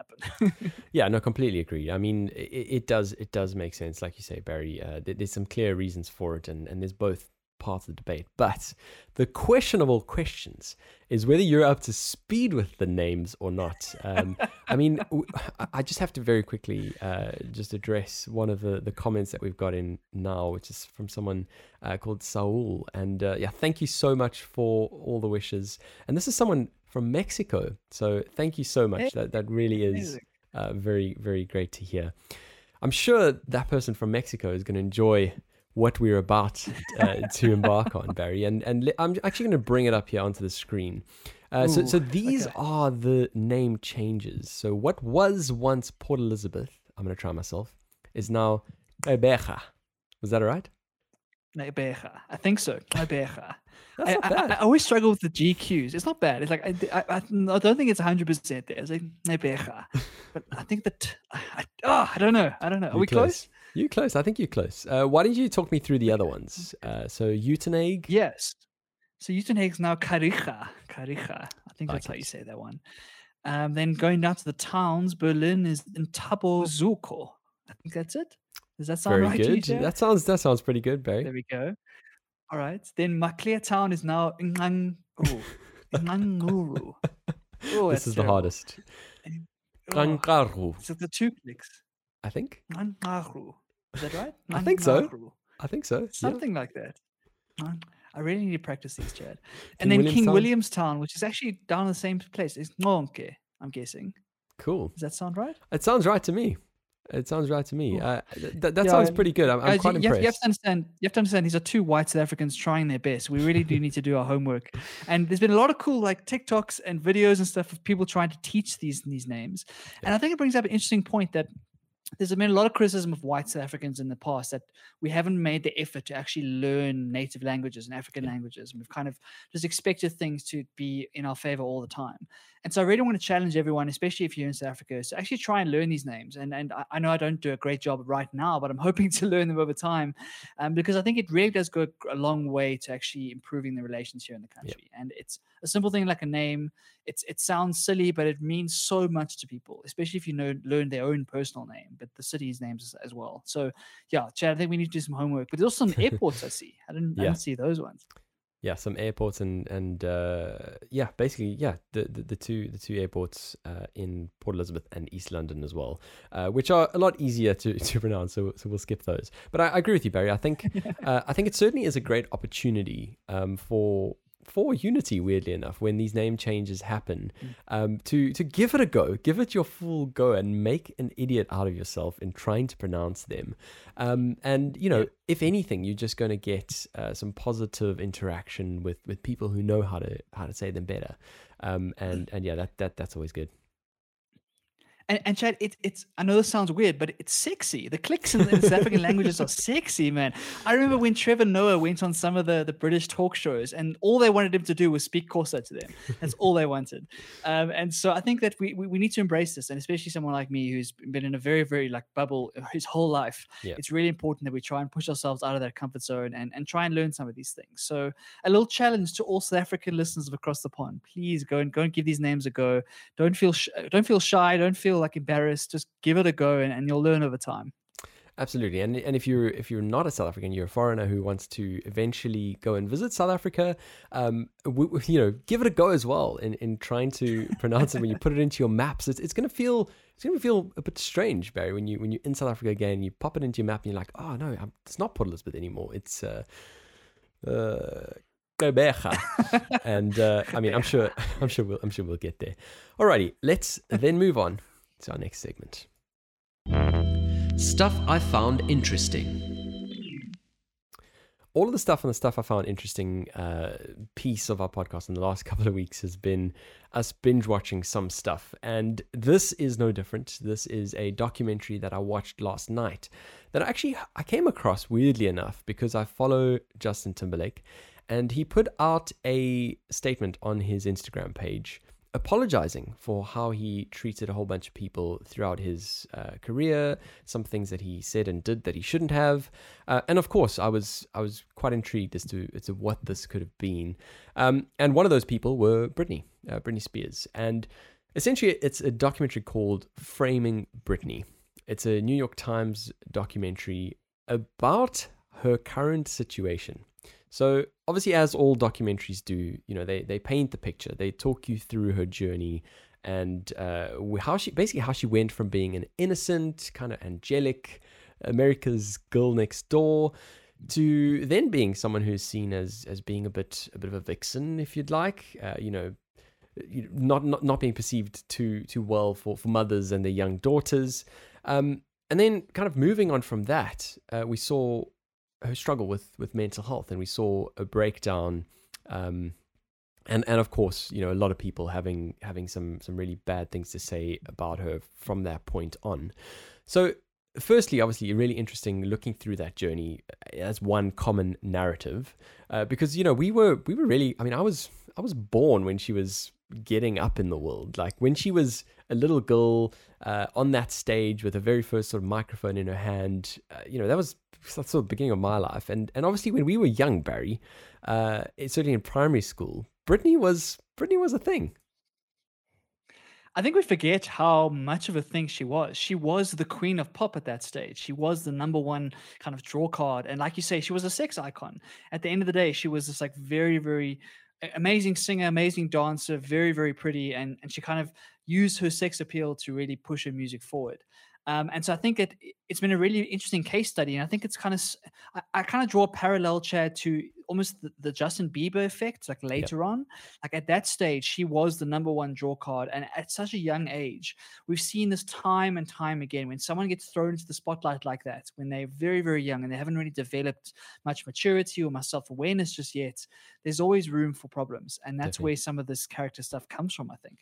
happen. yeah, no, completely agree. I mean, it, it, does it does make sense, like you say, Barry. Uh, there's some clear reasons for it, and and there's both part of the debate. But the questionable questions is whether you're up to speed with the names or not. Um, I mean, I just have to very quickly uh, just address one of the, the comments that we've got in now, which is from someone uh, called Saul. And uh, yeah, thank you so much for all the wishes. And this is someone from Mexico. So thank you so much. That, that really is uh, very, very great to hear. I'm sure that person from Mexico is going to enjoy what we're about uh, to embark on, Barry. And and I'm actually going to bring it up here onto the screen. Uh, Ooh, so so these okay. are the name changes. So what was once Port Elizabeth, I'm going to try myself, is now Gqeberha. Was that all right? Gqeberha. I think so. Gqeberha. I, I, I, always struggle with the GQs. It's not bad. It's like I, I, I don't think it's 100 percent there. It's like Gqeberha, but I think that I, oh, I don't know. I don't know. Are You're we close? close? You close. I think you're close. Uh, why don't you talk me through the other ones? Uh, so Uitenhage. Yes. So Uitenhage is now Kariega. Kariega. I think that's okay. how you say that one. Um, then going down to the towns, Berlin is in Zuko. I think that's it. Does that sound Very right? good. That sounds that sounds pretty good, Barry. There we go. All right. Then Maclear town is now Nqanqarhu. Nqanqarhu. Oh, this is terrible. the hardest. Oh, so the two clicks. I think. Nangaru. Is that right? I think so. I think so. yeah. Something like that. I really need to practice these, Chad. King And then King Williamstown? Which is actually down in the same place, is Ngonke, I'm guessing. Cool. Does that sound right? It sounds right to me. It sounds right to me. Cool. Uh, th- th- that Yeah, sounds pretty good. I'm, I'm you- quite you, have, impressed. you have to understand. You have to understand. These are two white South Africans trying their best. We really do need to do our homework. And there's been a lot of cool like TikToks and videos and stuff of people trying to teach these these names. And I think it brings up an interesting point that there's been a lot of criticism of white South Africans in the past that we haven't made the effort to actually learn native languages and African languages. And we've kind of just expected things to be in our favor all the time. And so I really want to challenge everyone, especially if you're in South Africa, to actually try and learn these names. And and I, I know I don't do a great job right now, but I'm hoping to learn them over time, um, because I think it really does go a long way to actually improving the relations here in the country. And it's a simple thing like a name. It's it sounds silly, but it means so much to people, especially if you know learn their own personal name, but the city's names as, well. So yeah, Chad, I think we need to do some homework. But there's also some airports I see. I didn't, I didn't see those ones. Yeah, some airports and and uh, yeah, basically yeah, the, the the two the two airports uh, in Port Elizabeth and East London as well, uh, which are a lot easier to, to pronounce. So so we'll skip those. But I, I agree with you, Barry. I think uh, I think it certainly is a great opportunity um, for for unity weirdly enough when these name changes happen um, to to give it a go give it your full go and make an idiot out of yourself in trying to pronounce them. Um, and you know Yeah. if anything you're just going to get uh, some positive interaction with with people who know how to how to say them better. Um, and and yeah that that that's always good And, and Chad, it, it's I know this sounds weird, but it's sexy. The clicks in, in South African languages are sexy, man. I remember when Trevor Noah went on some of the, the British talk shows, and all they wanted him to do was speak Xhosa to them. That's all they wanted. Um, and so I think that we, we we need to embrace this, and especially someone like me who's been in a very very like bubble his whole life. Yeah. It's really important that we try and push ourselves out of that comfort zone and and try and learn some of these things. So a little challenge to all South African listeners across the pond: please go and go and give these names a go don't feel sh- don't feel shy don't feel like embarrassed just give it a go and, and you'll learn over time Absolutely, and and if you're if you're not a South African, you're a foreigner who wants to eventually go and visit South Africa, um, w- w- you know, give it a go as well in, in trying to pronounce it when you put it into your maps. It's, it's gonna feel it's gonna feel a bit strange, Barry, when you when you're in South Africa again. You pop it into your map and you're like, oh no, I'm, it's not Port Elizabeth anymore. It's uh, uh, and uh, I mean, I'm sure I'm sure we'll I'm sure we'll get there. Alrighty, let's then move on to our next segment. Stuff I found interesting. all of the stuff and the stuff I found interesting uh, piece of our podcast in the last couple of weeks has been us binge watching some stuff. And this is no different. This is a documentary that I watched last night that I actually I came across weirdly enough because I follow Justin Timberlake and he put out a statement on his Instagram page apologizing for how he treated a whole bunch of people throughout his uh, career, some things that he said and did that he shouldn't have, uh, and of course, I was I was quite intrigued as to as to what this could have been. Um, and one of those people were Britney, uh, Britney Spears, and essentially, it's a documentary called "Framing Britney." It's a New York Times documentary about her current situation. So obviously, as all documentaries do, you know, they they paint the picture. They talk you through her journey and uh, how she basically how she went from being an innocent, kind of angelic, America's girl next door, to then being someone who's seen as as being a bit a bit of a vixen, if you'd like. Uh, you know, not not not being perceived too too well for for mothers and their young daughters. Um, and then kind of moving on from that, uh, we saw her struggle with with mental health, and we saw a breakdown. Um, and and of course, you know, a lot of people having having some some really bad things to say about her from that point on. So, firstly, obviously, really interesting looking through that journey as one common narrative, uh, because you know we were we were really. I mean, I was I was born when she was getting up in the world, like when she was a little girl uh, on that stage with her very first sort of microphone in her hand. Uh, you know, that was that's sort of the beginning of my life, and and obviously when we were young, Barry, uh, certainly in primary school, Britney was Britney was a thing. I think we forget how much of a thing she was. She was the queen of pop at that stage. She was the number one kind of draw card. And like you say, she was a sex icon. At the end of the day, she was this like very, very amazing singer, amazing dancer, very, very pretty. And, and she kind of used her sex appeal to really push her music forward. Um, and so I think it it's been a really interesting case study, and I think it's kind of I, I kind of draw a parallel, chair to almost the, the Justin Bieber effect. Like later yep. on, like at that stage, she was the number one draw card, and at such a young age, we've seen this time and time again. When someone gets thrown into the spotlight like that, when they're very very young and they haven't really developed much maturity or much self awareness just yet, there's always room for problems, and that's Definitely. where some of this character stuff comes from. I think.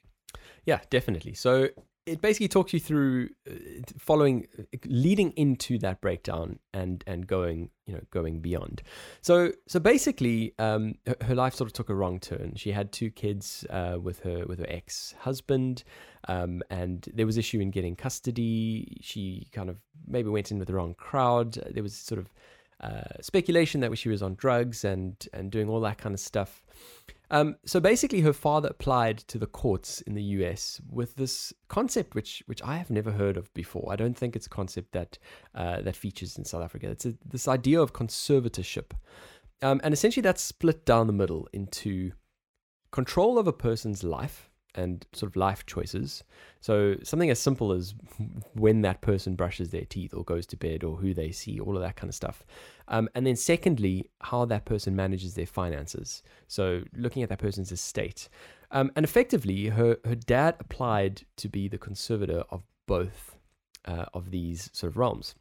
Yeah, definitely. So it basically talks you through uh, following leading into that breakdown and and going you know going beyond. So so basically um her, her life sort of took a wrong turn. She had two kids uh, with her with her ex-husband um and there was issue in getting custody. She kind of maybe went in with the wrong crowd. There was sort of uh, speculation that she was on drugs and and doing all that kind of stuff um, so basically, her father applied to the courts in the US with this concept, which which I have never heard of before. I don't think it's a concept that uh, that features in South Africa. It's a, this idea of conservatorship, um, and essentially that's split down the middle into control of a person's life and sort of life choices. So something as simple as when that person brushes their teeth or goes to bed or who they see, all of that kind of stuff. Um, and then secondly, how that person manages their finances. So looking at that person's estate. Um, and effectively, her, her dad applied to be the conservator of both uh, of these sort of realms.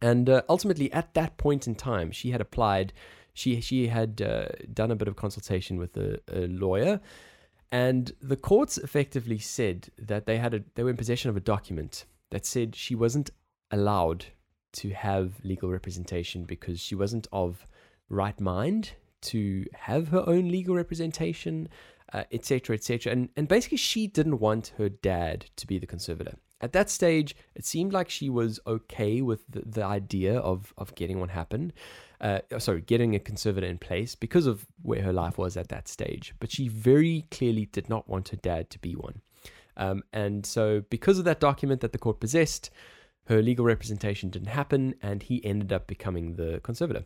And uh, ultimately, at that point in time, she had applied. She she had uh, done a bit of consultation with a, a lawyer, and the courts effectively said that they had a, they were in possession of a document that said she wasn't allowed to have legal representation because she wasn't of right mind to have her own legal representation, etc., uh, etc. Et and and basically, she didn't want her dad to be the conservator. At that stage, it seemed like she was okay with the, the idea of of getting one happen uh, oh, sorry, getting a conservator in place because of where her life was at that stage. But she very clearly did not want her dad to be one. Um, and so, because of that document that the court possessed, her legal representation didn't happen, and he ended up becoming the conservator.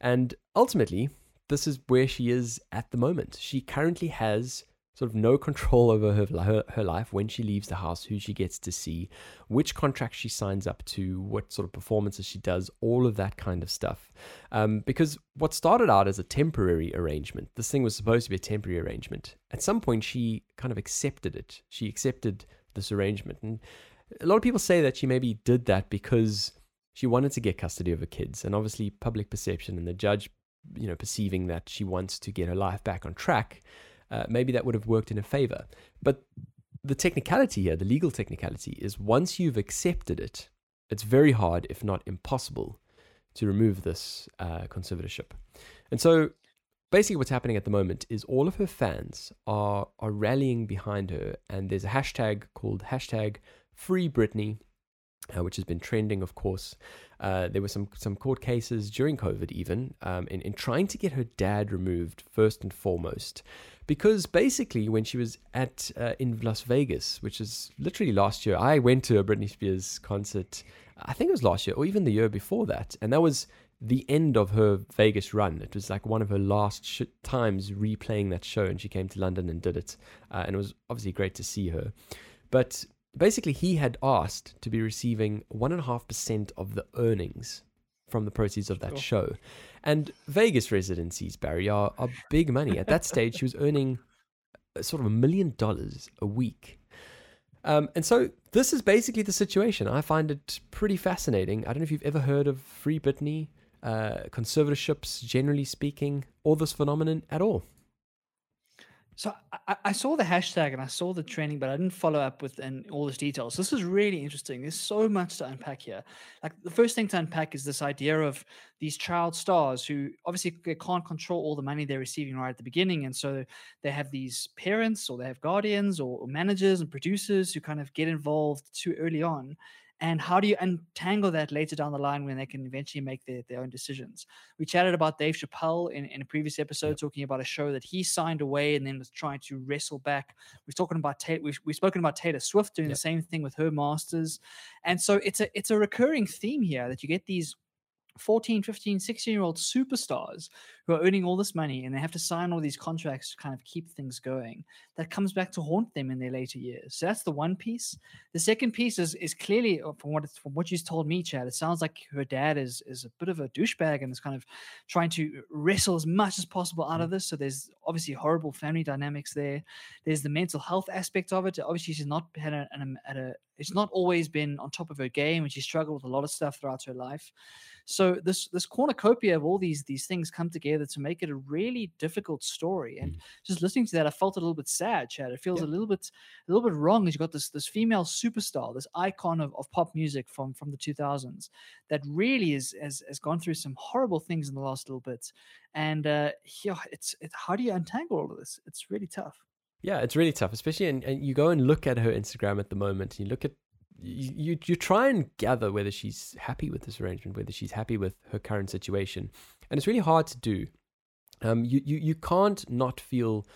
And ultimately, this is where she is at the moment. She currently has sort of no control over her, her, her life when she leaves the house, who she gets to see, which contracts she signs up to, what sort of performances she does, all of that kind of stuff. Um, because what started out as a temporary arrangement, this thing was supposed to be a temporary arrangement. At some point, she kind of accepted it. She accepted this arrangement. And a lot of people say that she maybe did that because she wanted to get custody of her kids. And obviously, public perception and the judge, you know, perceiving that she wants to get her life back on track uh, maybe that would have worked in a favor. But the technicality here, the legal technicality, is once you've accepted it, it's very hard, if not impossible, to remove this uh, conservatorship. And so basically what's happening at the moment is all of her fans are are rallying behind her and there's a hashtag called hashtag free Britney uh, which has been trending, of course. Uh, there were some some court cases during COVID, even um, in in trying to get her dad removed first and foremost, because basically when she was at uh, in Las Vegas, which is literally last year, I went to a Britney Spears concert. I think it was last year or even the year before that, and that was the end of her Vegas run. It was like one of her last sh- times replaying that show, and she came to London and did it, uh, and it was obviously great to see her. But basically he had asked to be receiving 1.5% of the earnings from the proceeds of that show. And Vegas residencies, Barry, are, are big money. At that stage, she was earning sort of a million dollars a week. Um, and so this is basically the situation. I find it pretty fascinating. I don't know if you've ever heard of Free Britney, uh, conservatorships, generally speaking, or this phenomenon at all. So I, I, saw the hashtag and I saw the training, but I didn't follow up with all this details. So This is really interesting. There's so much to unpack here. Like the first thing to unpack is this idea of these child stars who obviously can't control all the money they're receiving right at the beginning, and so they have these parents or they have guardians or, or managers and producers who kind of get involved too early on and how do you untangle that later down the line when they can eventually make their, their own decisions? We chatted about dave chappelle in, in a previous episode talking about a show that he signed away and then was trying to wrestle back. We've talking about taylor we've, we've spoken about taylor swift doing yep. the same thing with her masters. And so it's a it's a recurring theme here that you get these 14 15 16 year old superstars who are earning all this money and they have to sign all these contracts to kind of keep things going. That comes back to haunt them in their later years. So that's the one piece. The second piece is is clearly uh, from what from what you told me, Chad. It sounds like her dad is is a bit of a douchebag and is kind of trying to wrestle as much as possible out of mm. this. So there's obviously horrible family dynamics there. There's the mental health aspect of it. Obviously, she's not had a, a, a it's not always been on top of her game, and she struggled with a lot of stuff throughout her life. So this this cornucopia of all these these things come together to make it a really difficult story. And mm. just listening to that, I felt a little bit sad, Chad. It feels yeah. a little bit a little bit wrong. As you got this this female superstar, this icon of, of pop music from from the 2000s, that really is has, has gone through some horrible things in the last little bit. And uh, yeah, it's it, how do you untangle all of this? It's really tough. Yeah, it's really tough, especially and, and you go and look at her Instagram at the moment, and you look at you, you you try and gather whether she's happy with this arrangement, whether she's happy with her current situation, and it's really hard to do. Um, you you you can't not feel,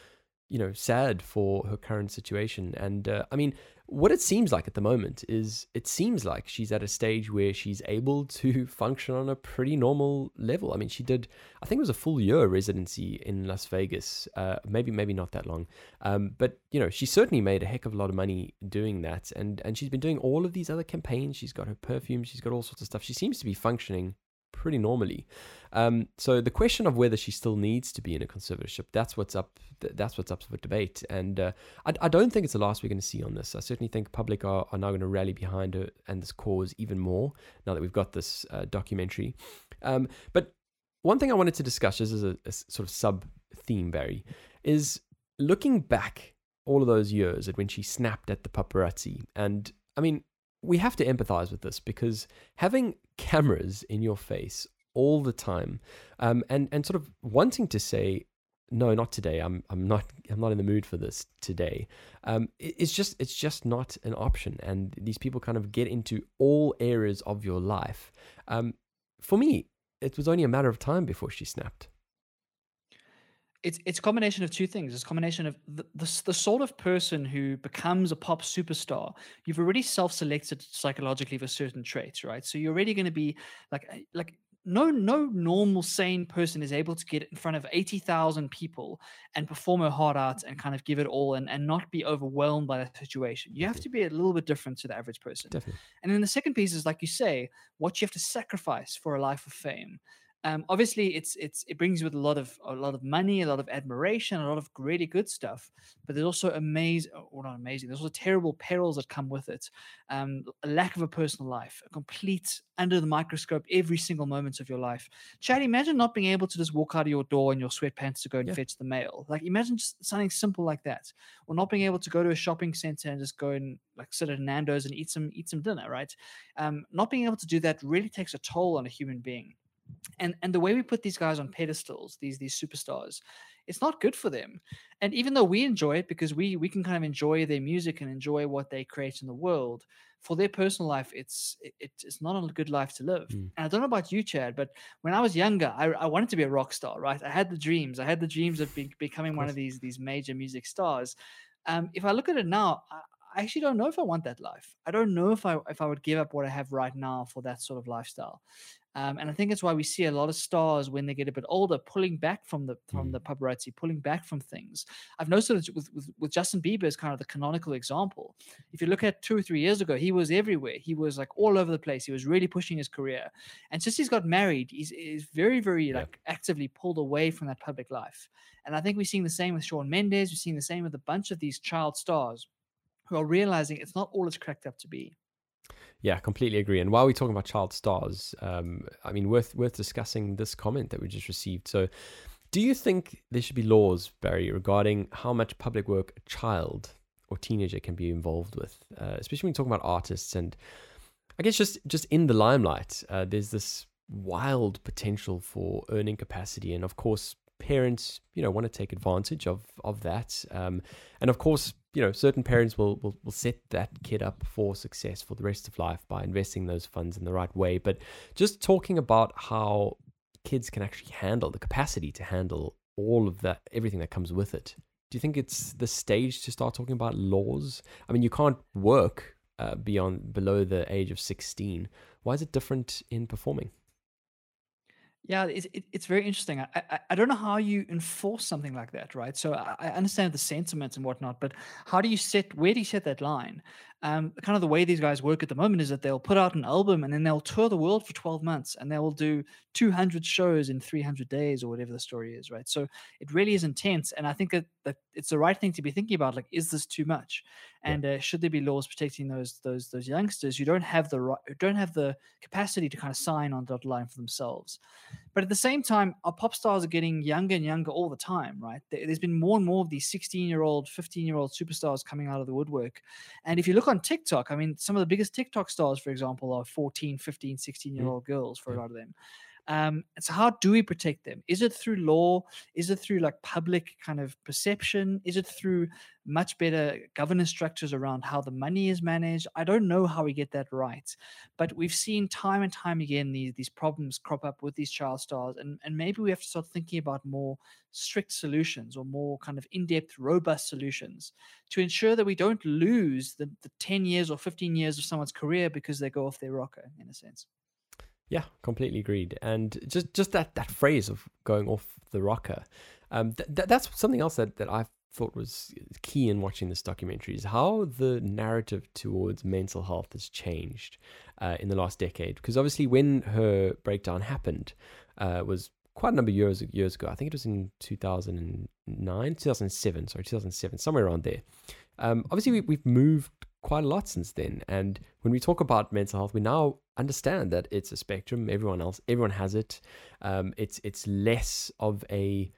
you know, sad for her current situation, and uh, I mean, what it seems like at the moment is it seems like she's at a stage where she's able to function on a pretty normal level. I mean, she did, I think it was a full year residency in Las Vegas, uh, maybe maybe not that long, um, but you know, she certainly made a heck of a lot of money doing that, and and she's been doing all of these other campaigns. She's got her perfume, she's got all sorts of stuff. She seems to be functioning pretty normally. Um, so the question of whether she still needs to be in a conservatorship, that's what's up. That's what's up for debate. And uh, I, I, don't think it's the last we're going to see on this. I certainly think public are, are now going to rally behind her and this cause even more now that we've got this uh, documentary. Um, but one thing I wanted to discuss as a, a sort of sub theme, Barry, is looking back all of those years at when she snapped at the paparazzi. And I mean, we have to empathize with this because having cameras in your face all the time um, and and sort of wanting to say no not today i'm i'm not i'm not in the mood for this today um, it's just it's just not an option and these people kind of get into all areas of your life um, for me it was only a matter of time before she snapped it's it's a combination of two things. It's a combination of the, the, the sort of person who becomes a pop superstar. You've already self-selected psychologically for certain traits, right? So you're already going to be like like no no normal sane person is able to get in front of 80,000 people and perform a hard out and kind of give it all and, and not be overwhelmed by that situation. You have to be a little bit different to the average person. Definitely. And then the second piece is like you say, what you have to sacrifice for a life of fame. Um, obviously, it's it's it brings with a lot of a lot of money, a lot of admiration, a lot of really good stuff. But there's also amazing, or not amazing. There's also terrible perils that come with it. Um, a lack of a personal life, a complete under the microscope every single moment of your life. Chad, imagine not being able to just walk out of your door in your sweatpants to go and yeah. fetch the mail. Like imagine something simple like that, or not being able to go to a shopping center and just go and like sit at Nando's and eat some eat some dinner. Right? Um, not being able to do that really takes a toll on a human being and and the way we put these guys on pedestals these these superstars it's not good for them and even though we enjoy it because we we can kind of enjoy their music and enjoy what they create in the world for their personal life it's it, it's not a good life to live mm. and i don't know about you chad but when i was younger I, I wanted to be a rock star right i had the dreams i had the dreams of be, becoming of one of these these major music stars um, if i look at it now I, I actually don't know if I want that life. I don't know if I if I would give up what I have right now for that sort of lifestyle. Um, and I think it's why we see a lot of stars when they get a bit older pulling back from the from mm. the paparazzi, pulling back from things. I've noticed with, with, with Justin Bieber is kind of the canonical example. If you look at two or three years ago, he was everywhere. He was like all over the place. He was really pushing his career. And since he's got married, he's, he's very, very yeah. like actively pulled away from that public life. And I think we're seeing the same with Shawn Mendes. We're seeing the same with a bunch of these child stars who are realizing it's not all it's cracked up to be. Yeah, completely agree. And while we're talking about child stars, um, I mean, worth worth discussing this comment that we just received. So, do you think there should be laws, Barry, regarding how much public work a child or teenager can be involved with, uh, especially when you're talking about artists and I guess just just in the limelight, uh, there's this wild potential for earning capacity, and of course, parents, you know, want to take advantage of of that, um, and of course, you know, certain parents will, will will set that kid up for success for the rest of life by investing those funds in the right way. But just talking about how kids can actually handle the capacity to handle all of that, everything that comes with it. Do you think it's the stage to start talking about laws? I mean, you can't work uh, beyond below the age of sixteen. Why is it different in performing? Yeah, it's, it's very interesting. I, I, I don't know how you enforce something like that, right? So I, I understand the sentiments and whatnot, but how do you set where do you set that line? Um, kind of the way these guys work at the moment is that they'll put out an album and then they'll tour the world for 12 months and they will do 200 shows in 300 days or whatever the story is, right? So it really is intense, and I think that, that it's the right thing to be thinking about. Like, is this too much? And uh, should there be laws protecting those those those youngsters who don't have the right, don't have the capacity to kind of sign on dotted line for themselves? But at the same time, our pop stars are getting younger and younger all the time, right? There's been more and more of these 16 year old, 15 year old superstars coming out of the woodwork. And if you look on TikTok, I mean, some of the biggest TikTok stars, for example, are 14, 15, 16 year old mm-hmm. girls for a lot of them. Um, so, how do we protect them? Is it through law? Is it through like public kind of perception? Is it through much better governance structures around how the money is managed? I don't know how we get that right, but we've seen time and time again these these problems crop up with these child stars, and and maybe we have to start thinking about more strict solutions or more kind of in-depth, robust solutions to ensure that we don't lose the, the 10 years or 15 years of someone's career because they go off their rocker in a sense. Yeah, completely agreed. And just just that that phrase of going off the rocker, um, th- th- that's something else that that I thought was key in watching this documentary is how the narrative towards mental health has changed uh, in the last decade. Because obviously, when her breakdown happened, uh, was quite a number of years years ago. I think it was in 2009, 2007, sorry, 2007, somewhere around there. Um, obviously, we, we've moved quite a lot since then. And when we talk about mental health, we now understand that it's a spectrum. Everyone else, everyone has it. Um, it's it's less of a,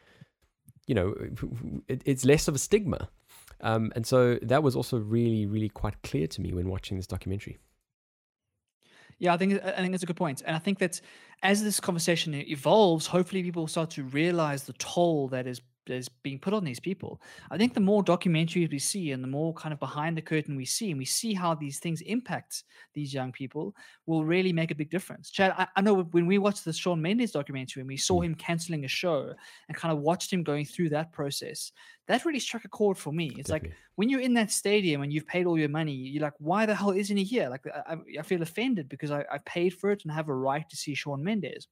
you know, it, it's less of a stigma. Um, and so that was also really, really quite clear to me when watching this documentary. Yeah, I think I think that's a good point, and I think that as this conversation evolves, hopefully people start to realize the toll that is is being put on these people. I think the more documentaries we see and the more kind of behind the curtain we see, and we see how these things impact these young people, will really make a big difference. Chad, I, I know when we watched the Shawn Mendes documentary and we saw mm. him canceling a show and kind of watched him going through that process, that really struck a chord for me. It's Definitely. like when you're in that stadium and you've paid all your money, you're like, why the hell isn't he here? Like, I, I feel offended because I, I paid for it and have a right to see Shawn Mendes.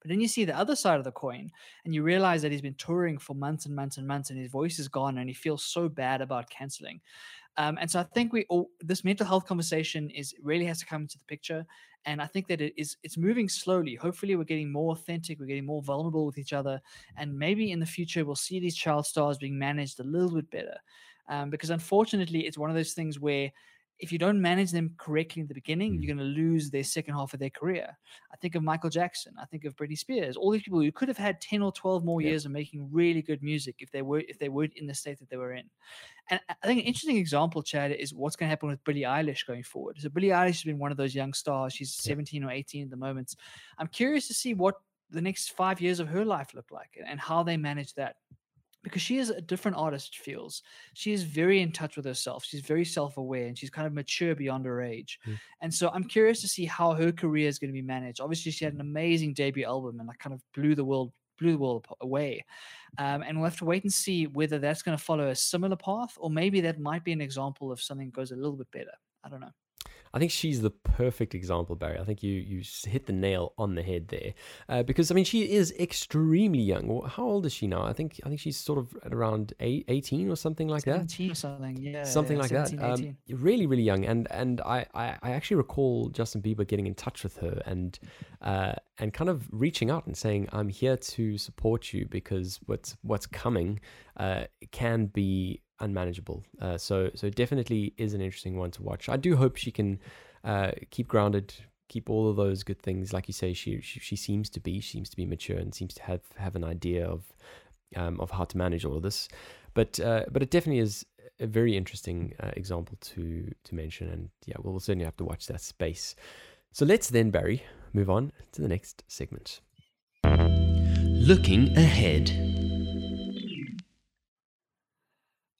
But then you see the other side of the coin and you realize that he's been touring for months and months and months and his voice is gone and he feels so bad about canceling. Um, and so I think we all this mental health conversation is really has to come into the picture. And I think that it is it's moving slowly. Hopefully, we're getting more authentic, we're getting more vulnerable with each other, and maybe in the future we'll see these child stars being managed a little bit better. Um, because unfortunately, it's one of those things where if you don't manage them correctly in the beginning, mm. you're going to lose their second half of their career. I think of Michael Jackson. I think of Britney Spears. All these people who could have had ten or twelve more yeah. years of making really good music if they were if they weren't in the state that they were in. And I think an interesting example, Chad, is what's going to happen with Billie Eilish going forward. So Billie Eilish has been one of those young stars. She's yeah. 17 or 18 at the moment. I'm curious to see what the next five years of her life look like and how they manage that because she is a different artist feels. She is very in touch with herself she's very self-aware and she's kind of mature beyond her age. Mm. and so i'm curious to see how her career is going to be managed. Obviously she had an amazing debut album and like kind of blew the world blew the world away. Um, and we'll have to wait and see whether that's going to follow a similar path or maybe that might be an example of something goes a little bit better. I don't know I think she's the perfect example, Barry. I think you you hit the nail on the head there, uh, because I mean she is extremely young. How old is she now? I think I think she's sort of at around eight, 18 or something like 17 that. or something, yeah, something yeah, like 17, that. Um, really, really young, and and I, I, I actually recall Justin Bieber getting in touch with her and uh, and kind of reaching out and saying, "I'm here to support you because what's what's coming uh, can be." Unmanageable. Uh, so so definitely is an interesting one to watch. I do hope she can uh, keep grounded, keep all of those good things. Like you say, she, she, she seems to be. She seems to be mature and seems to have have an idea of um, of how to manage all of this. But uh, but it definitely is a very interesting uh, example to to mention. And yeah, we'll certainly have to watch that space. So let's then, Barry, move on to the next segment. Looking ahead.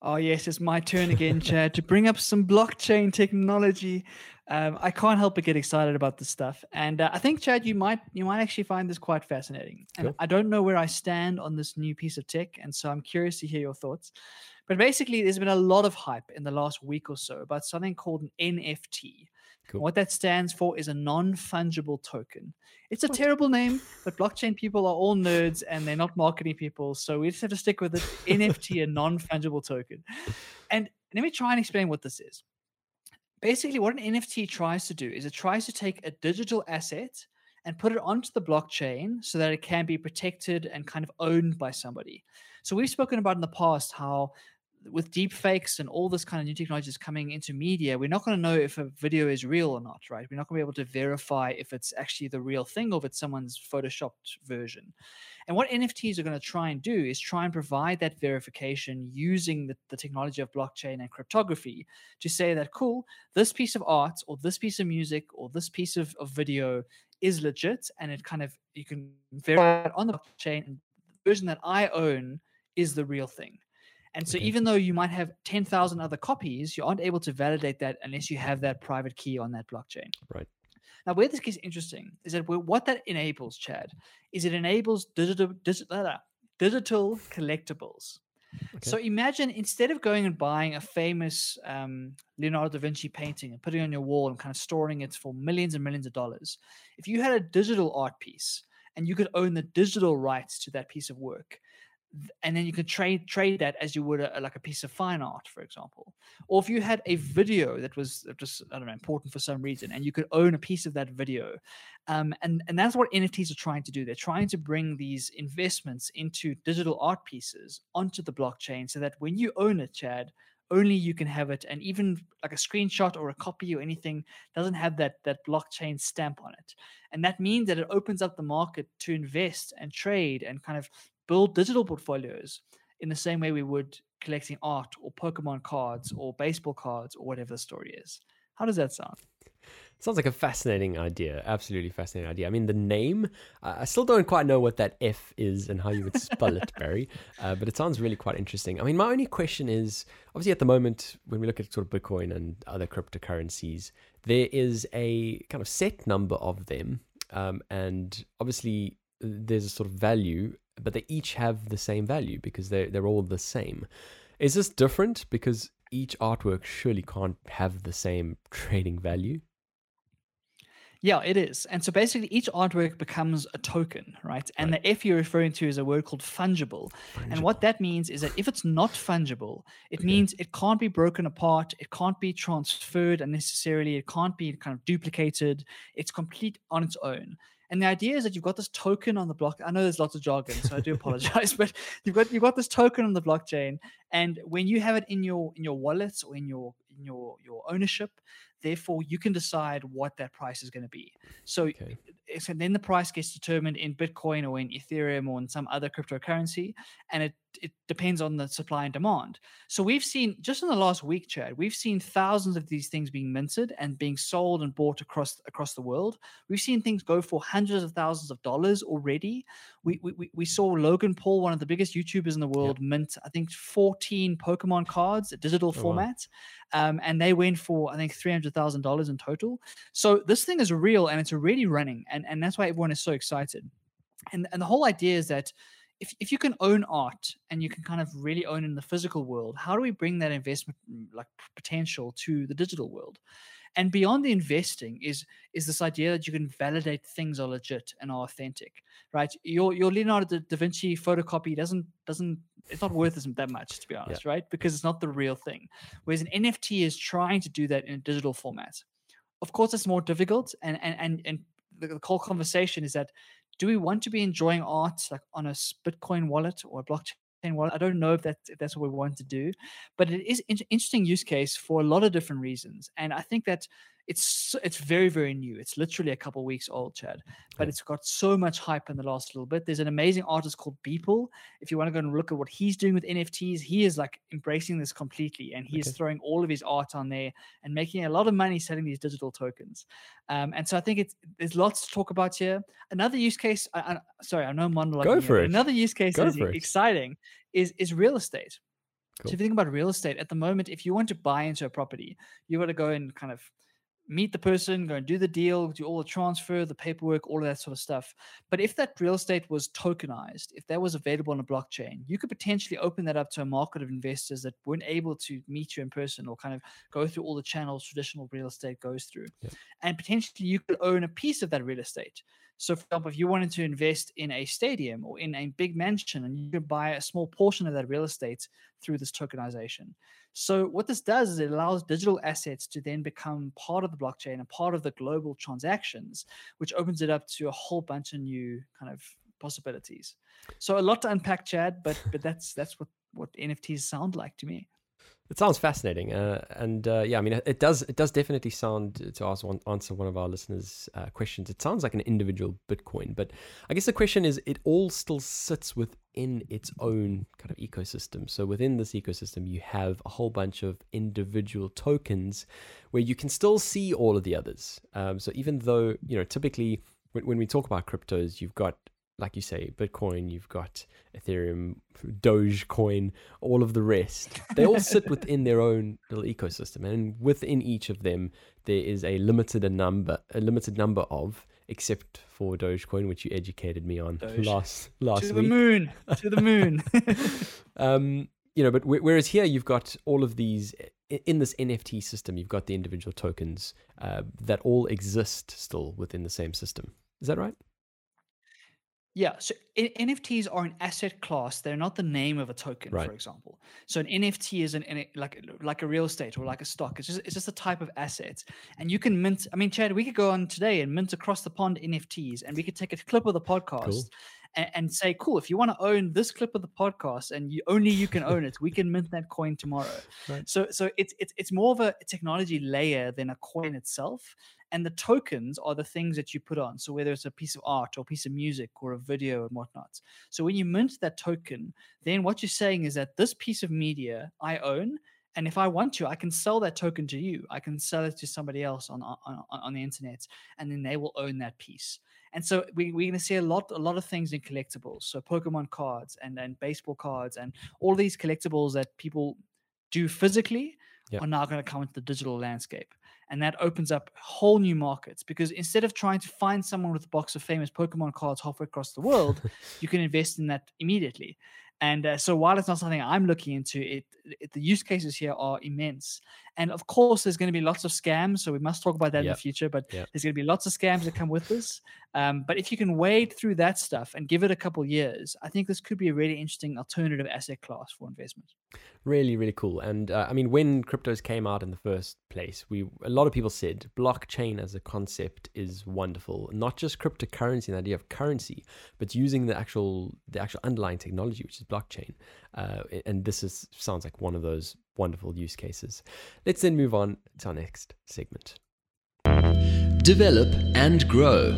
Oh, yes, it's my turn again, Chad, to bring up some blockchain technology. Um, I can't help but get excited about this stuff, and uh, I think, Chad, you might you might actually find this quite fascinating. And cool. I don't know where I stand on this new piece of tech, and so I'm curious to hear your thoughts. But basically, there's been a lot of hype in the last week or so about something called an NFT. Cool. What that stands for is a non fungible token. It's a terrible name, but blockchain people are all nerds and they're not marketing people. So we just have to stick with it NFT, a non fungible token. And let me try and explain what this is. Basically, what an NFT tries to do is it tries to take a digital asset and put it onto the blockchain so that it can be protected and kind of owned by somebody. So we've spoken about in the past how with deep fakes and all this kind of new technologies coming into media, we're not going to know if a video is real or not, right? We're not going to be able to verify if it's actually the real thing or if it's someone's photoshopped version. And what NFTs are going to try and do is try and provide that verification using the, the technology of blockchain and cryptography to say that, cool, this piece of art or this piece of music or this piece of, of video is legit and it kind of, you can verify it on the blockchain and the version that I own is the real thing. And so, Okay. even though you might have 10,000 other copies, you aren't able to validate that unless you have that private key on that blockchain. Right. Now, where this gets interesting is that what that enables, Chad, is it enables digital, digital, digital collectibles. Okay. So imagine instead of going and buying a famous um, Leonardo da Vinci painting and putting it on your wall and kind of storing it for millions and millions of dollars, if you had a digital art piece and you could own the digital rights to that piece of work, and then you could trade trade that as you would a, like a piece of fine art, for example. Or if you had a video that was just I don't know important for some reason, and you could own a piece of that video, um, and and that's what NFTs are trying to do. They're trying to bring these investments into digital art pieces onto the blockchain, so that when you own it, Chad, only you can have it, and even like a screenshot or a copy or anything doesn't have that that blockchain stamp on it, and that means that it opens up the market to invest and trade and kind of build digital portfolios in the same way we would collecting art or Pokemon cards or baseball cards or whatever the story is. How does that sound? Sounds like a fascinating idea. Absolutely fascinating idea. I mean, the name, uh, I still don't quite know what that F is and how you would spell it, Barry, uh, but it sounds really quite interesting. I mean, my only question is obviously at the moment, when we look at sort of Bitcoin and other cryptocurrencies, there is a kind of set number of them. Um, and obviously, there's a sort of value, but they each have the same value because they're, they're all the same. Is this different? Because each artwork surely can't have the same trading value. Yeah, it is. And so basically, each artwork becomes a token, right? And the F you're referring to is a word called fungible. And what that means is that if it's not fungible, it Okay. means it can't be broken apart, it can't be transferred unnecessarily, it can't be kind of duplicated. It's complete on its own. And the idea is that you've got this token on the block. I know there's lots of jargon, so I do apologize, but you've got you've got this token on the blockchain, and when you have it in your in your wallet or in your in your your ownership, therefore you can decide what that price is going to be. So Okay. so then the price gets determined in Bitcoin or in Ethereum or in some other cryptocurrency, and it it depends on the supply and demand. So we've seen just in the last week, Chad, we've seen thousands of these things being minted and being sold and bought across across the world. We've seen things go for hundreds of thousands of dollars already. We we, we- saw Logan Paul, one of the biggest YouTubers in the world, mint I think 14 Pokemon cards, a digital Oh, wow. um, and they went for I think three hundred thousand dollars in total. So this thing is real and it's already running, and and that's why everyone is so excited. And and the whole idea is that if if you can own art and you can kind of really own in the physical world, how do we bring that investment mm, like potential to the digital world? And beyond the investing is is this idea that you can validate things are legit and are authentic, right? Your your Leonardo da, Vinci photocopy doesn't doesn't it's not worth as- that much to be honest, right? Because it's not the real thing. Whereas an NFT is trying to do that in a digital format. Of course, it's more difficult, and and and and the, the whole conversation is that do we want to be enjoying art like on a Bitcoin wallet or a blockchain wallet? I don't know if that if that's what we want to do, but it is an interesting use case for a lot of different reasons, and I think that it's it's very very new. It's literally a couple weeks old, Chad, but Yeah. it's got so much hype in the last little bit. There's an amazing artist called Beeple. If you want to go and look at what he's doing with NFTs, he is like embracing this completely, and he is throwing all of his art on there and making a lot of money selling these digital tokens. Um, and so I think it's there's lots to talk about here. Another use case, I, I, sorry, I know monologue. Go for it. Another use case Go is exciting is is real estate. Cool. So if you think about real estate at the moment, if you want to buy into a property, you got to go and kind of meet the person, go and do the deal, do all the transfer, the paperwork, all of that sort of stuff. But if that real estate was tokenized, if that was available on a blockchain, you could potentially open that up to a market of investors that weren't able to meet you in person or kind of go through all the channels traditional real estate goes through. Yeah. And potentially you could own a piece of that real estate. So, for example, if you wanted to invest in a stadium or in a big mansion, and you could buy a small portion of that real estate through this tokenization. So, what this does is it allows digital assets to then become part of the blockchain and part of the global transactions, which opens it up to a whole bunch of new kind of possibilities. So, a lot to unpack, Chad, but but that's that's what what NFTs sound like to me. It sounds fascinating, uh, and uh, yeah, I mean, it does. It does definitely sound to ask one, answer one of our listeners' uh, questions. It sounds like an individual Bitcoin, but I guess the question is, it all still sits within its own kind of ecosystem. So within this ecosystem, you have a whole bunch of individual tokens where you can still see all of the others. Um, so even though you know, typically when we talk about cryptos, you've got like you say, Bitcoin, you've got Ethereum, Dogecoin, all of the rest. They all sit within their own little ecosystem, and within each of them, there is a limited number, a limited number of, except for Dogecoin, which you educated me on Doge. last last to week. the moon, to the moon. um, you know, but whereas here you've got all of these in this NFT system, you've got the individual tokens uh, that all exist still within the same system. Is that right? Yeah, so NFTs are an asset class. They're not the name of a token, Right. for example. So an NFT is an, an like like a real estate or like a stock. It's just it's just a type of asset, and you can mint. I mean, Chad, we could go on today and mint across the pond NFTs, and we could take a clip of the podcast and, and say, "Cool, if you want to own this clip of the podcast, and you only you can own it, we can mint that coin tomorrow." Right. So so it's it's it's more of a technology layer than a coin itself and the tokens are the things that you put on so whether it's a piece of art or a piece of music or a video and whatnot so when you mint that token then what you're saying is that this piece of media i own and if i want to i can sell that token to you i can sell it to somebody else on on, on, on the internet and then they will own that piece and so we, we're going to see a lot a lot of things in collectibles so pokemon cards and and baseball cards and all these collectibles that people do physically Yeah. are now going to come into the digital landscape and that opens up whole new markets because instead of trying to find someone with a box of famous Pokemon cards halfway across the world, you can invest in that immediately. And uh, so while it's not something I'm looking into, it, it the use cases here are immense. And of course, there's going to be lots of scams. So we must talk about that in the future. But Yep. there's going to be lots of scams that come with this. Um, but if you can wade through that stuff and give it a couple years, I think this could be a really interesting alternative asset class for investment. Really, really cool. And uh, I mean, when cryptos came out in the first place, we a lot of people said blockchain as a concept is wonderful. Not just cryptocurrency, and the idea of currency, but using the actual the actual underlying technology, which is blockchain. Uh, and this is sounds like one of those wonderful use cases. Let's then move on to our next segment. Develop and grow.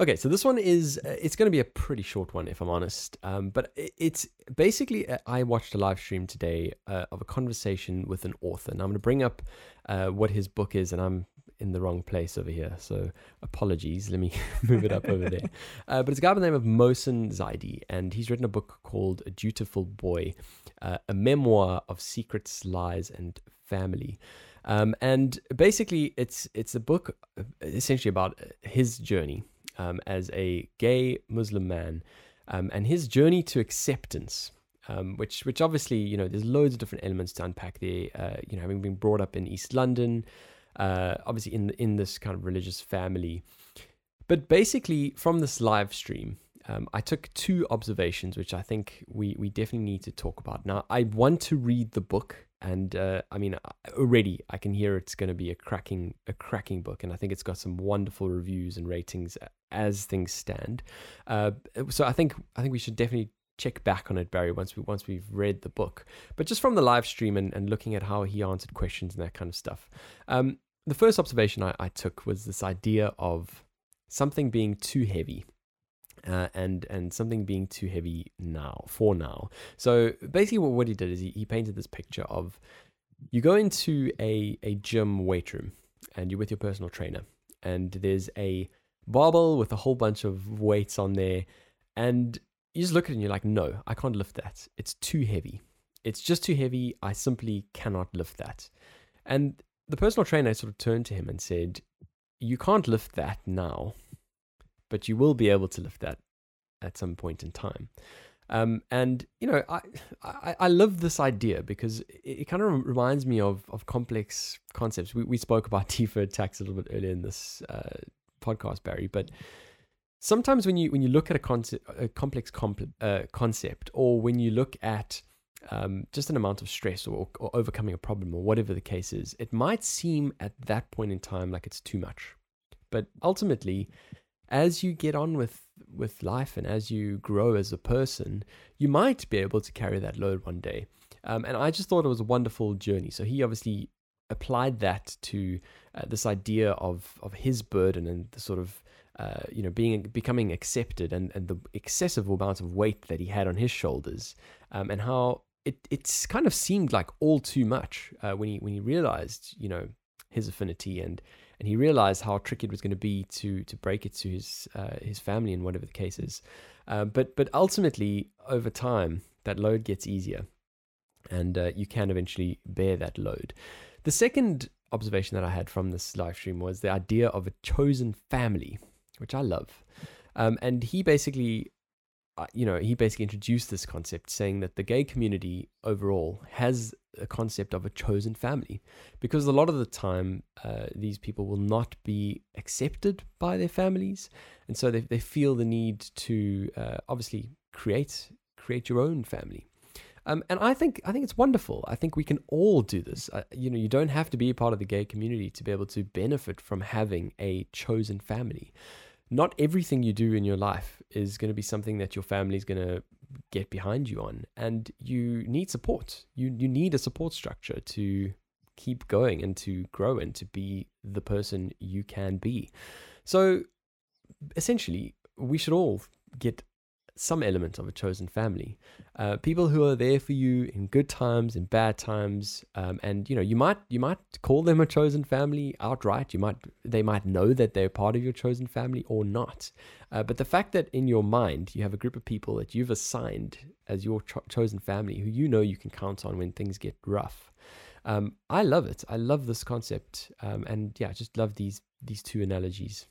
Okay, so this one is uh, it's going to be a pretty short one if I'm honest. Um, but it's basically uh, I watched a live stream today uh, of a conversation with an author, and I'm going to bring up uh, what his book is, and I'm in the wrong place over here, so apologies. Let me move it up over there. Uh, but it's a guy by the name of Mohsen Zaidi, and he's written a book called A Dutiful Boy, uh, a memoir of secrets, lies, and family. Um, and basically, it's it's a book uh, essentially about uh, his journey um, as a gay Muslim man um, and his journey to acceptance. Um, which, which obviously, you know, there's loads of different elements to unpack there. Uh, you know, having been brought up in East London, uh, obviously in in this kind of religious family, but basically from this live stream, um, I took two observations, which I think we we definitely need to talk about. Now, I want to read the book, and uh, I mean, already I can hear it's going to be a cracking a cracking book, and I think it's got some wonderful reviews and ratings as things stand. Uh, so I think I think we should definitely check back on it, Barry, once we once we've read the book. But just from the live stream and, and looking at how he answered questions and that kind of stuff. Um, the first observation I, I took was this idea of something being too heavy. Uh, and and something being too heavy now for now. So basically, what, what he did is he, he painted this picture of you go into a a gym weight room and you're with your personal trainer, and there's a barbell with a whole bunch of weights on there, and you just look at it and you're like, no, I can't lift that. It's too heavy. It's just too heavy. I simply cannot lift that. And the personal trainer sort of turned to him and said, "You can't lift that now, but you will be able to lift that at some point in time." Um, and you know, I, I, I love this idea because it, it, kind of reminds me of of complex concepts. We we spoke about deferred tax a little bit earlier in this uh, podcast, Barry, but sometimes when you when you look at a concept, a complex comp, uh, concept, or when you look at um, just an amount of stress or, or overcoming a problem or whatever the case is, it might seem at that point in time like it's too much. But ultimately, as you get on with with life and as you grow as a person, you might be able to carry that load one day. Um, and I just thought it was a wonderful journey. So he obviously applied that to uh, this idea of of his burden and the sort of uh, you know being becoming accepted and, and the excessive amount of weight that he had on his shoulders um, and how it it's kind of seemed like all too much uh, when he when he realized you know his affinity and and he realized how tricky it was going to be to to break it to his uh, his family and whatever the case is. Uh, but but ultimately, over time, that load gets easier, and uh, you can eventually bear that load. The second observation that I had from this live stream was the idea of a chosen family, which I love. Um, and he basically you know, he basically introduced this concept saying that the gay community overall has a concept of a chosen family because a lot of the time uh, these people will not be accepted by their families and so they, they feel the need to uh, obviously create create your own family um, and I think I think it's wonderful. I think we can all do this. Uh, you know, you don't have to be a part of the gay community to be able to benefit from having a chosen family not everything you do in your life is going to be something that your family is going to get behind you on and you need support. You you need a support structure to keep going and to grow and to be the person you can be. So essentially we should all get some element of a chosen family. Uh, people who are there for you in good times, in bad times, um, and you know you might you might call them a chosen family outright. You might they might know that they're part of your chosen family or not. Uh, but the fact that in your mind you have a group of people that you've assigned as your cho- chosen family, who you know you can count on when things get rough. Um, I love it. I love this concept, um, and yeah, I just love these these two analogies.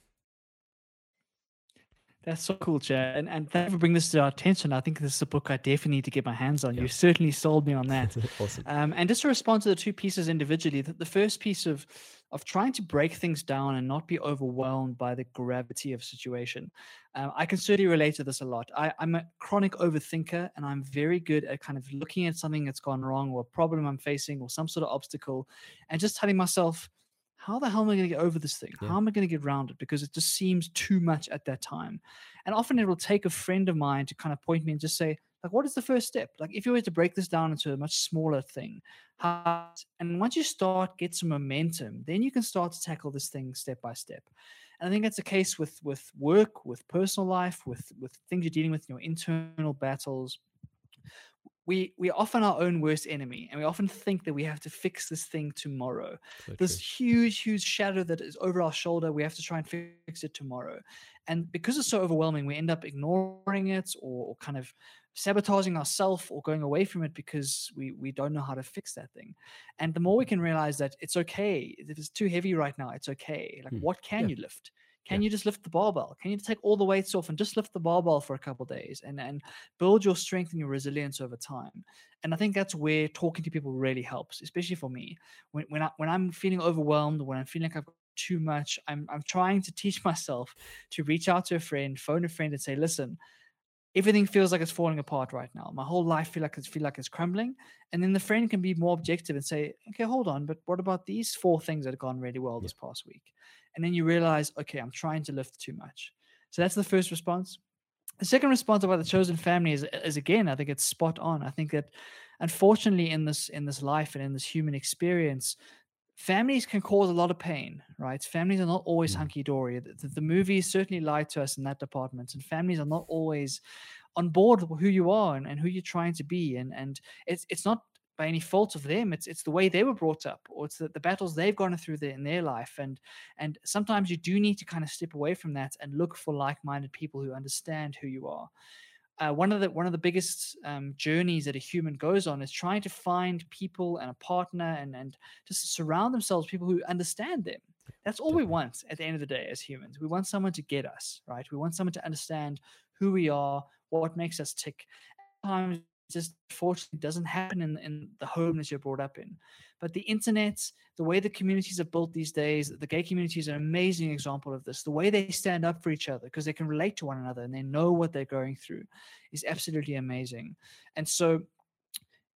That's so cool, Chad. And and thank you for bringing this to our attention. I think this is a book I definitely need to get my hands on. Yeah. You certainly sold me on that. awesome. Um, and just to respond to the two pieces individually, the, the first piece of of trying to break things down and not be overwhelmed by the gravity of situation. Um, I can certainly relate to this a lot. I, I'm a chronic overthinker, and I'm very good at kind of looking at something that's gone wrong, or a problem I'm facing, or some sort of obstacle, and just telling myself how the hell am I going to get over this thing? Yeah. How am I going to get around it? Because it just seems too much at that time. And often it will take a friend of mine to kind of point me and just say, like, what is the first step? Like, if you were to break this down into a much smaller thing, how, and once you start get some momentum, then you can start to tackle this thing step by step. And I think that's the case with with work, with personal life, with with things you're dealing with, your internal battles, we we are often our own worst enemy and we often think that we have to fix this thing tomorrow so this true. huge huge shadow that is over our shoulder we have to try and fix it tomorrow and because it's so overwhelming we end up ignoring it or, or kind of sabotaging ourselves or going away from it because we we don't know how to fix that thing and the more we can realize that it's okay if it's too heavy right now it's okay like hmm. what can yeah. you lift can yeah. you just lift the barbell? Can you take all the weights off and just lift the barbell for a couple days and, and build your strength and your resilience over time? And I think that's where talking to people really helps, especially for me. When when I when I'm feeling overwhelmed, when I'm feeling like I've got too much, I'm I'm trying to teach myself to reach out to a friend, phone a friend, and say, listen, everything feels like it's falling apart right now. My whole life feel like it's feel like it's crumbling. And then the friend can be more objective and say, okay, hold on, but what about these four things that have gone really well this past week? And then you realize, okay, I'm trying to lift too much. So that's the first response. The second response about the chosen family is, is again, I think it's spot on. I think that unfortunately in this in this life and in this human experience, families can cause a lot of pain, right? Families are not always mm. hunky dory. The, the, movies certainly lie to us in that department, and families are not always on board with who you are and, and who you're trying to be. And and it's it's not by any fault of them. It's it's the way they were brought up, or it's the, the battles they've gone through there in their life. And and sometimes you do need to kind of step away from that and look for like-minded people who understand who you are. uh, one of the one of the biggest um, journeys that a human goes on is trying to find people and a partner and and just surround themselves with people who understand them. That's all we want at the end of the day as humans. We want someone to get us right. We want someone to understand who we are, what makes us tick. Sometimes just fortunately doesn't happen in, in the home that you're brought up in. But the internet, the way the communities are built these days, the gay community is an amazing example of this. The way they stand up for each other because they can relate to one another and they know what they're going through is absolutely amazing. And so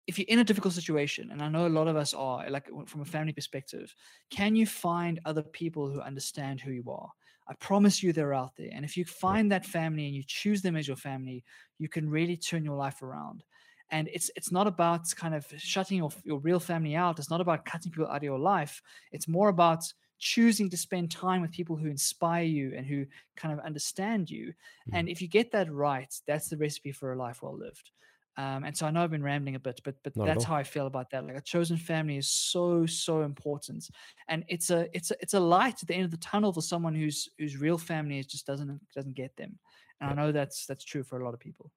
if you're in a difficult situation, and I know a lot of us are, like from a family perspective, can you find other people who understand who you are? I promise you they're out there. And if you find that family and you choose them as your family, you can really turn your life around and it's it's not about kind of shutting your, your real family out it's not about cutting people out of your life it's more about choosing to spend time with people who inspire you and who kind of understand you mm-hmm. and if you get that right that's the recipe for a life well lived um, and so I know I've been rambling a bit, but but Not that's how I feel about that. Like a chosen family is so so important, and it's a it's a it's a light at the end of the tunnel for someone whose whose real family just doesn't doesn't get them. And I know that's that's true for a lot of people.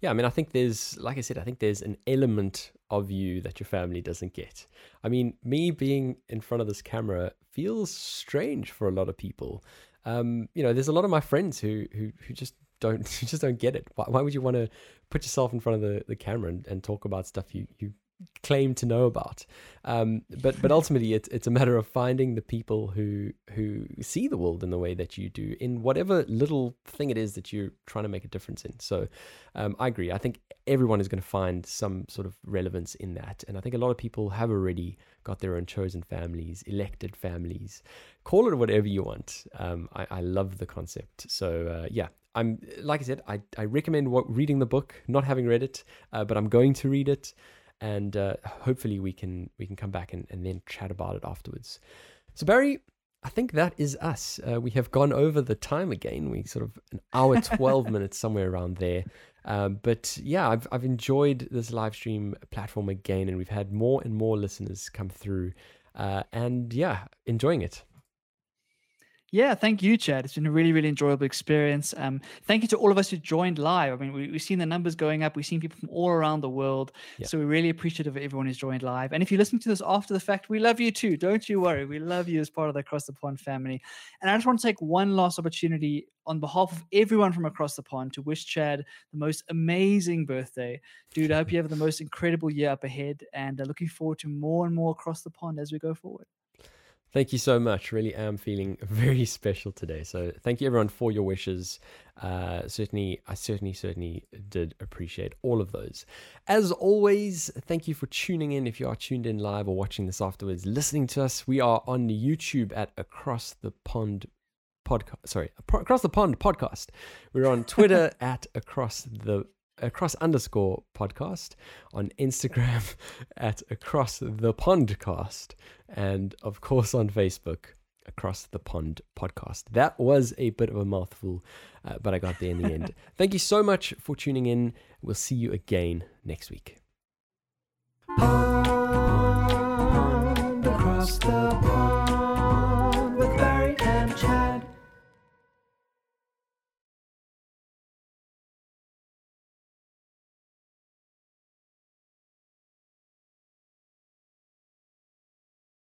Yeah, I mean, I think there's, like I said, I think there's an element of you that your family doesn't get. I mean, me being in front of this camera feels strange for a lot of people. Um, you know, there's a lot of my friends who who who just don't who just don't get it. Why, why would you want to put yourself in front of the, the camera and, and talk about stuff you you claim to know about. Um, but but ultimately, it's it's a matter of finding the people who who see the world in the way that you do, in whatever little thing it is that you're trying to make a difference in. So, um, I agree. I think everyone is going to find some sort of relevance in that, and I think a lot of people have already got their own chosen families, elected families. Call it whatever you want. Um, I, I love the concept. So uh, yeah, I'm like I said, I, I recommend what, reading the book, not having read it, uh, but I'm going to read it and uh, hopefully we can we can come back and, and then chat about it afterwards. So Barry, I think that is us. Uh, we have gone over the time again. We sort of an hour twelve minutes somewhere around there. Um, but yeah, I've I've enjoyed this live stream platform again, and we've had more and more listeners come through, uh, and yeah, enjoying it. Yeah, thank you, Chad. It's been a really, really enjoyable experience. Um, thank you to all of us who joined live. I mean, we, have seen the numbers going up. We've seen people from all around the world. Yeah. So we're really appreciative of everyone who's joined live. And if you're listening to this after the fact, we love you too. Don't you worry. We love you as part of the Across the Pond family. And I just want to take one last opportunity on behalf of everyone from across the pond to wish Chad the most amazing birthday. Dude, I hope you have the most incredible year up ahead and uh, looking forward to more and more across the pond as we go forward. Thank you so much. Really am feeling very special today. So thank you everyone for your wishes. Uh, certainly, I certainly, certainly did appreciate all of those. As always, thank you for tuning in. If you are tuned in live or watching this afterwards, listening to us, we are on YouTube at Across the Pond podcast. Sorry, Across the Pond podcast. We're on Twitter at Across the across underscore podcast on Instagram at across the pondcast and of course on Facebook across the pond podcast. That was a bit of a mouthful, uh, but I got there in the end. Thank you so much for tuning in. We'll see you again next week. Pond across the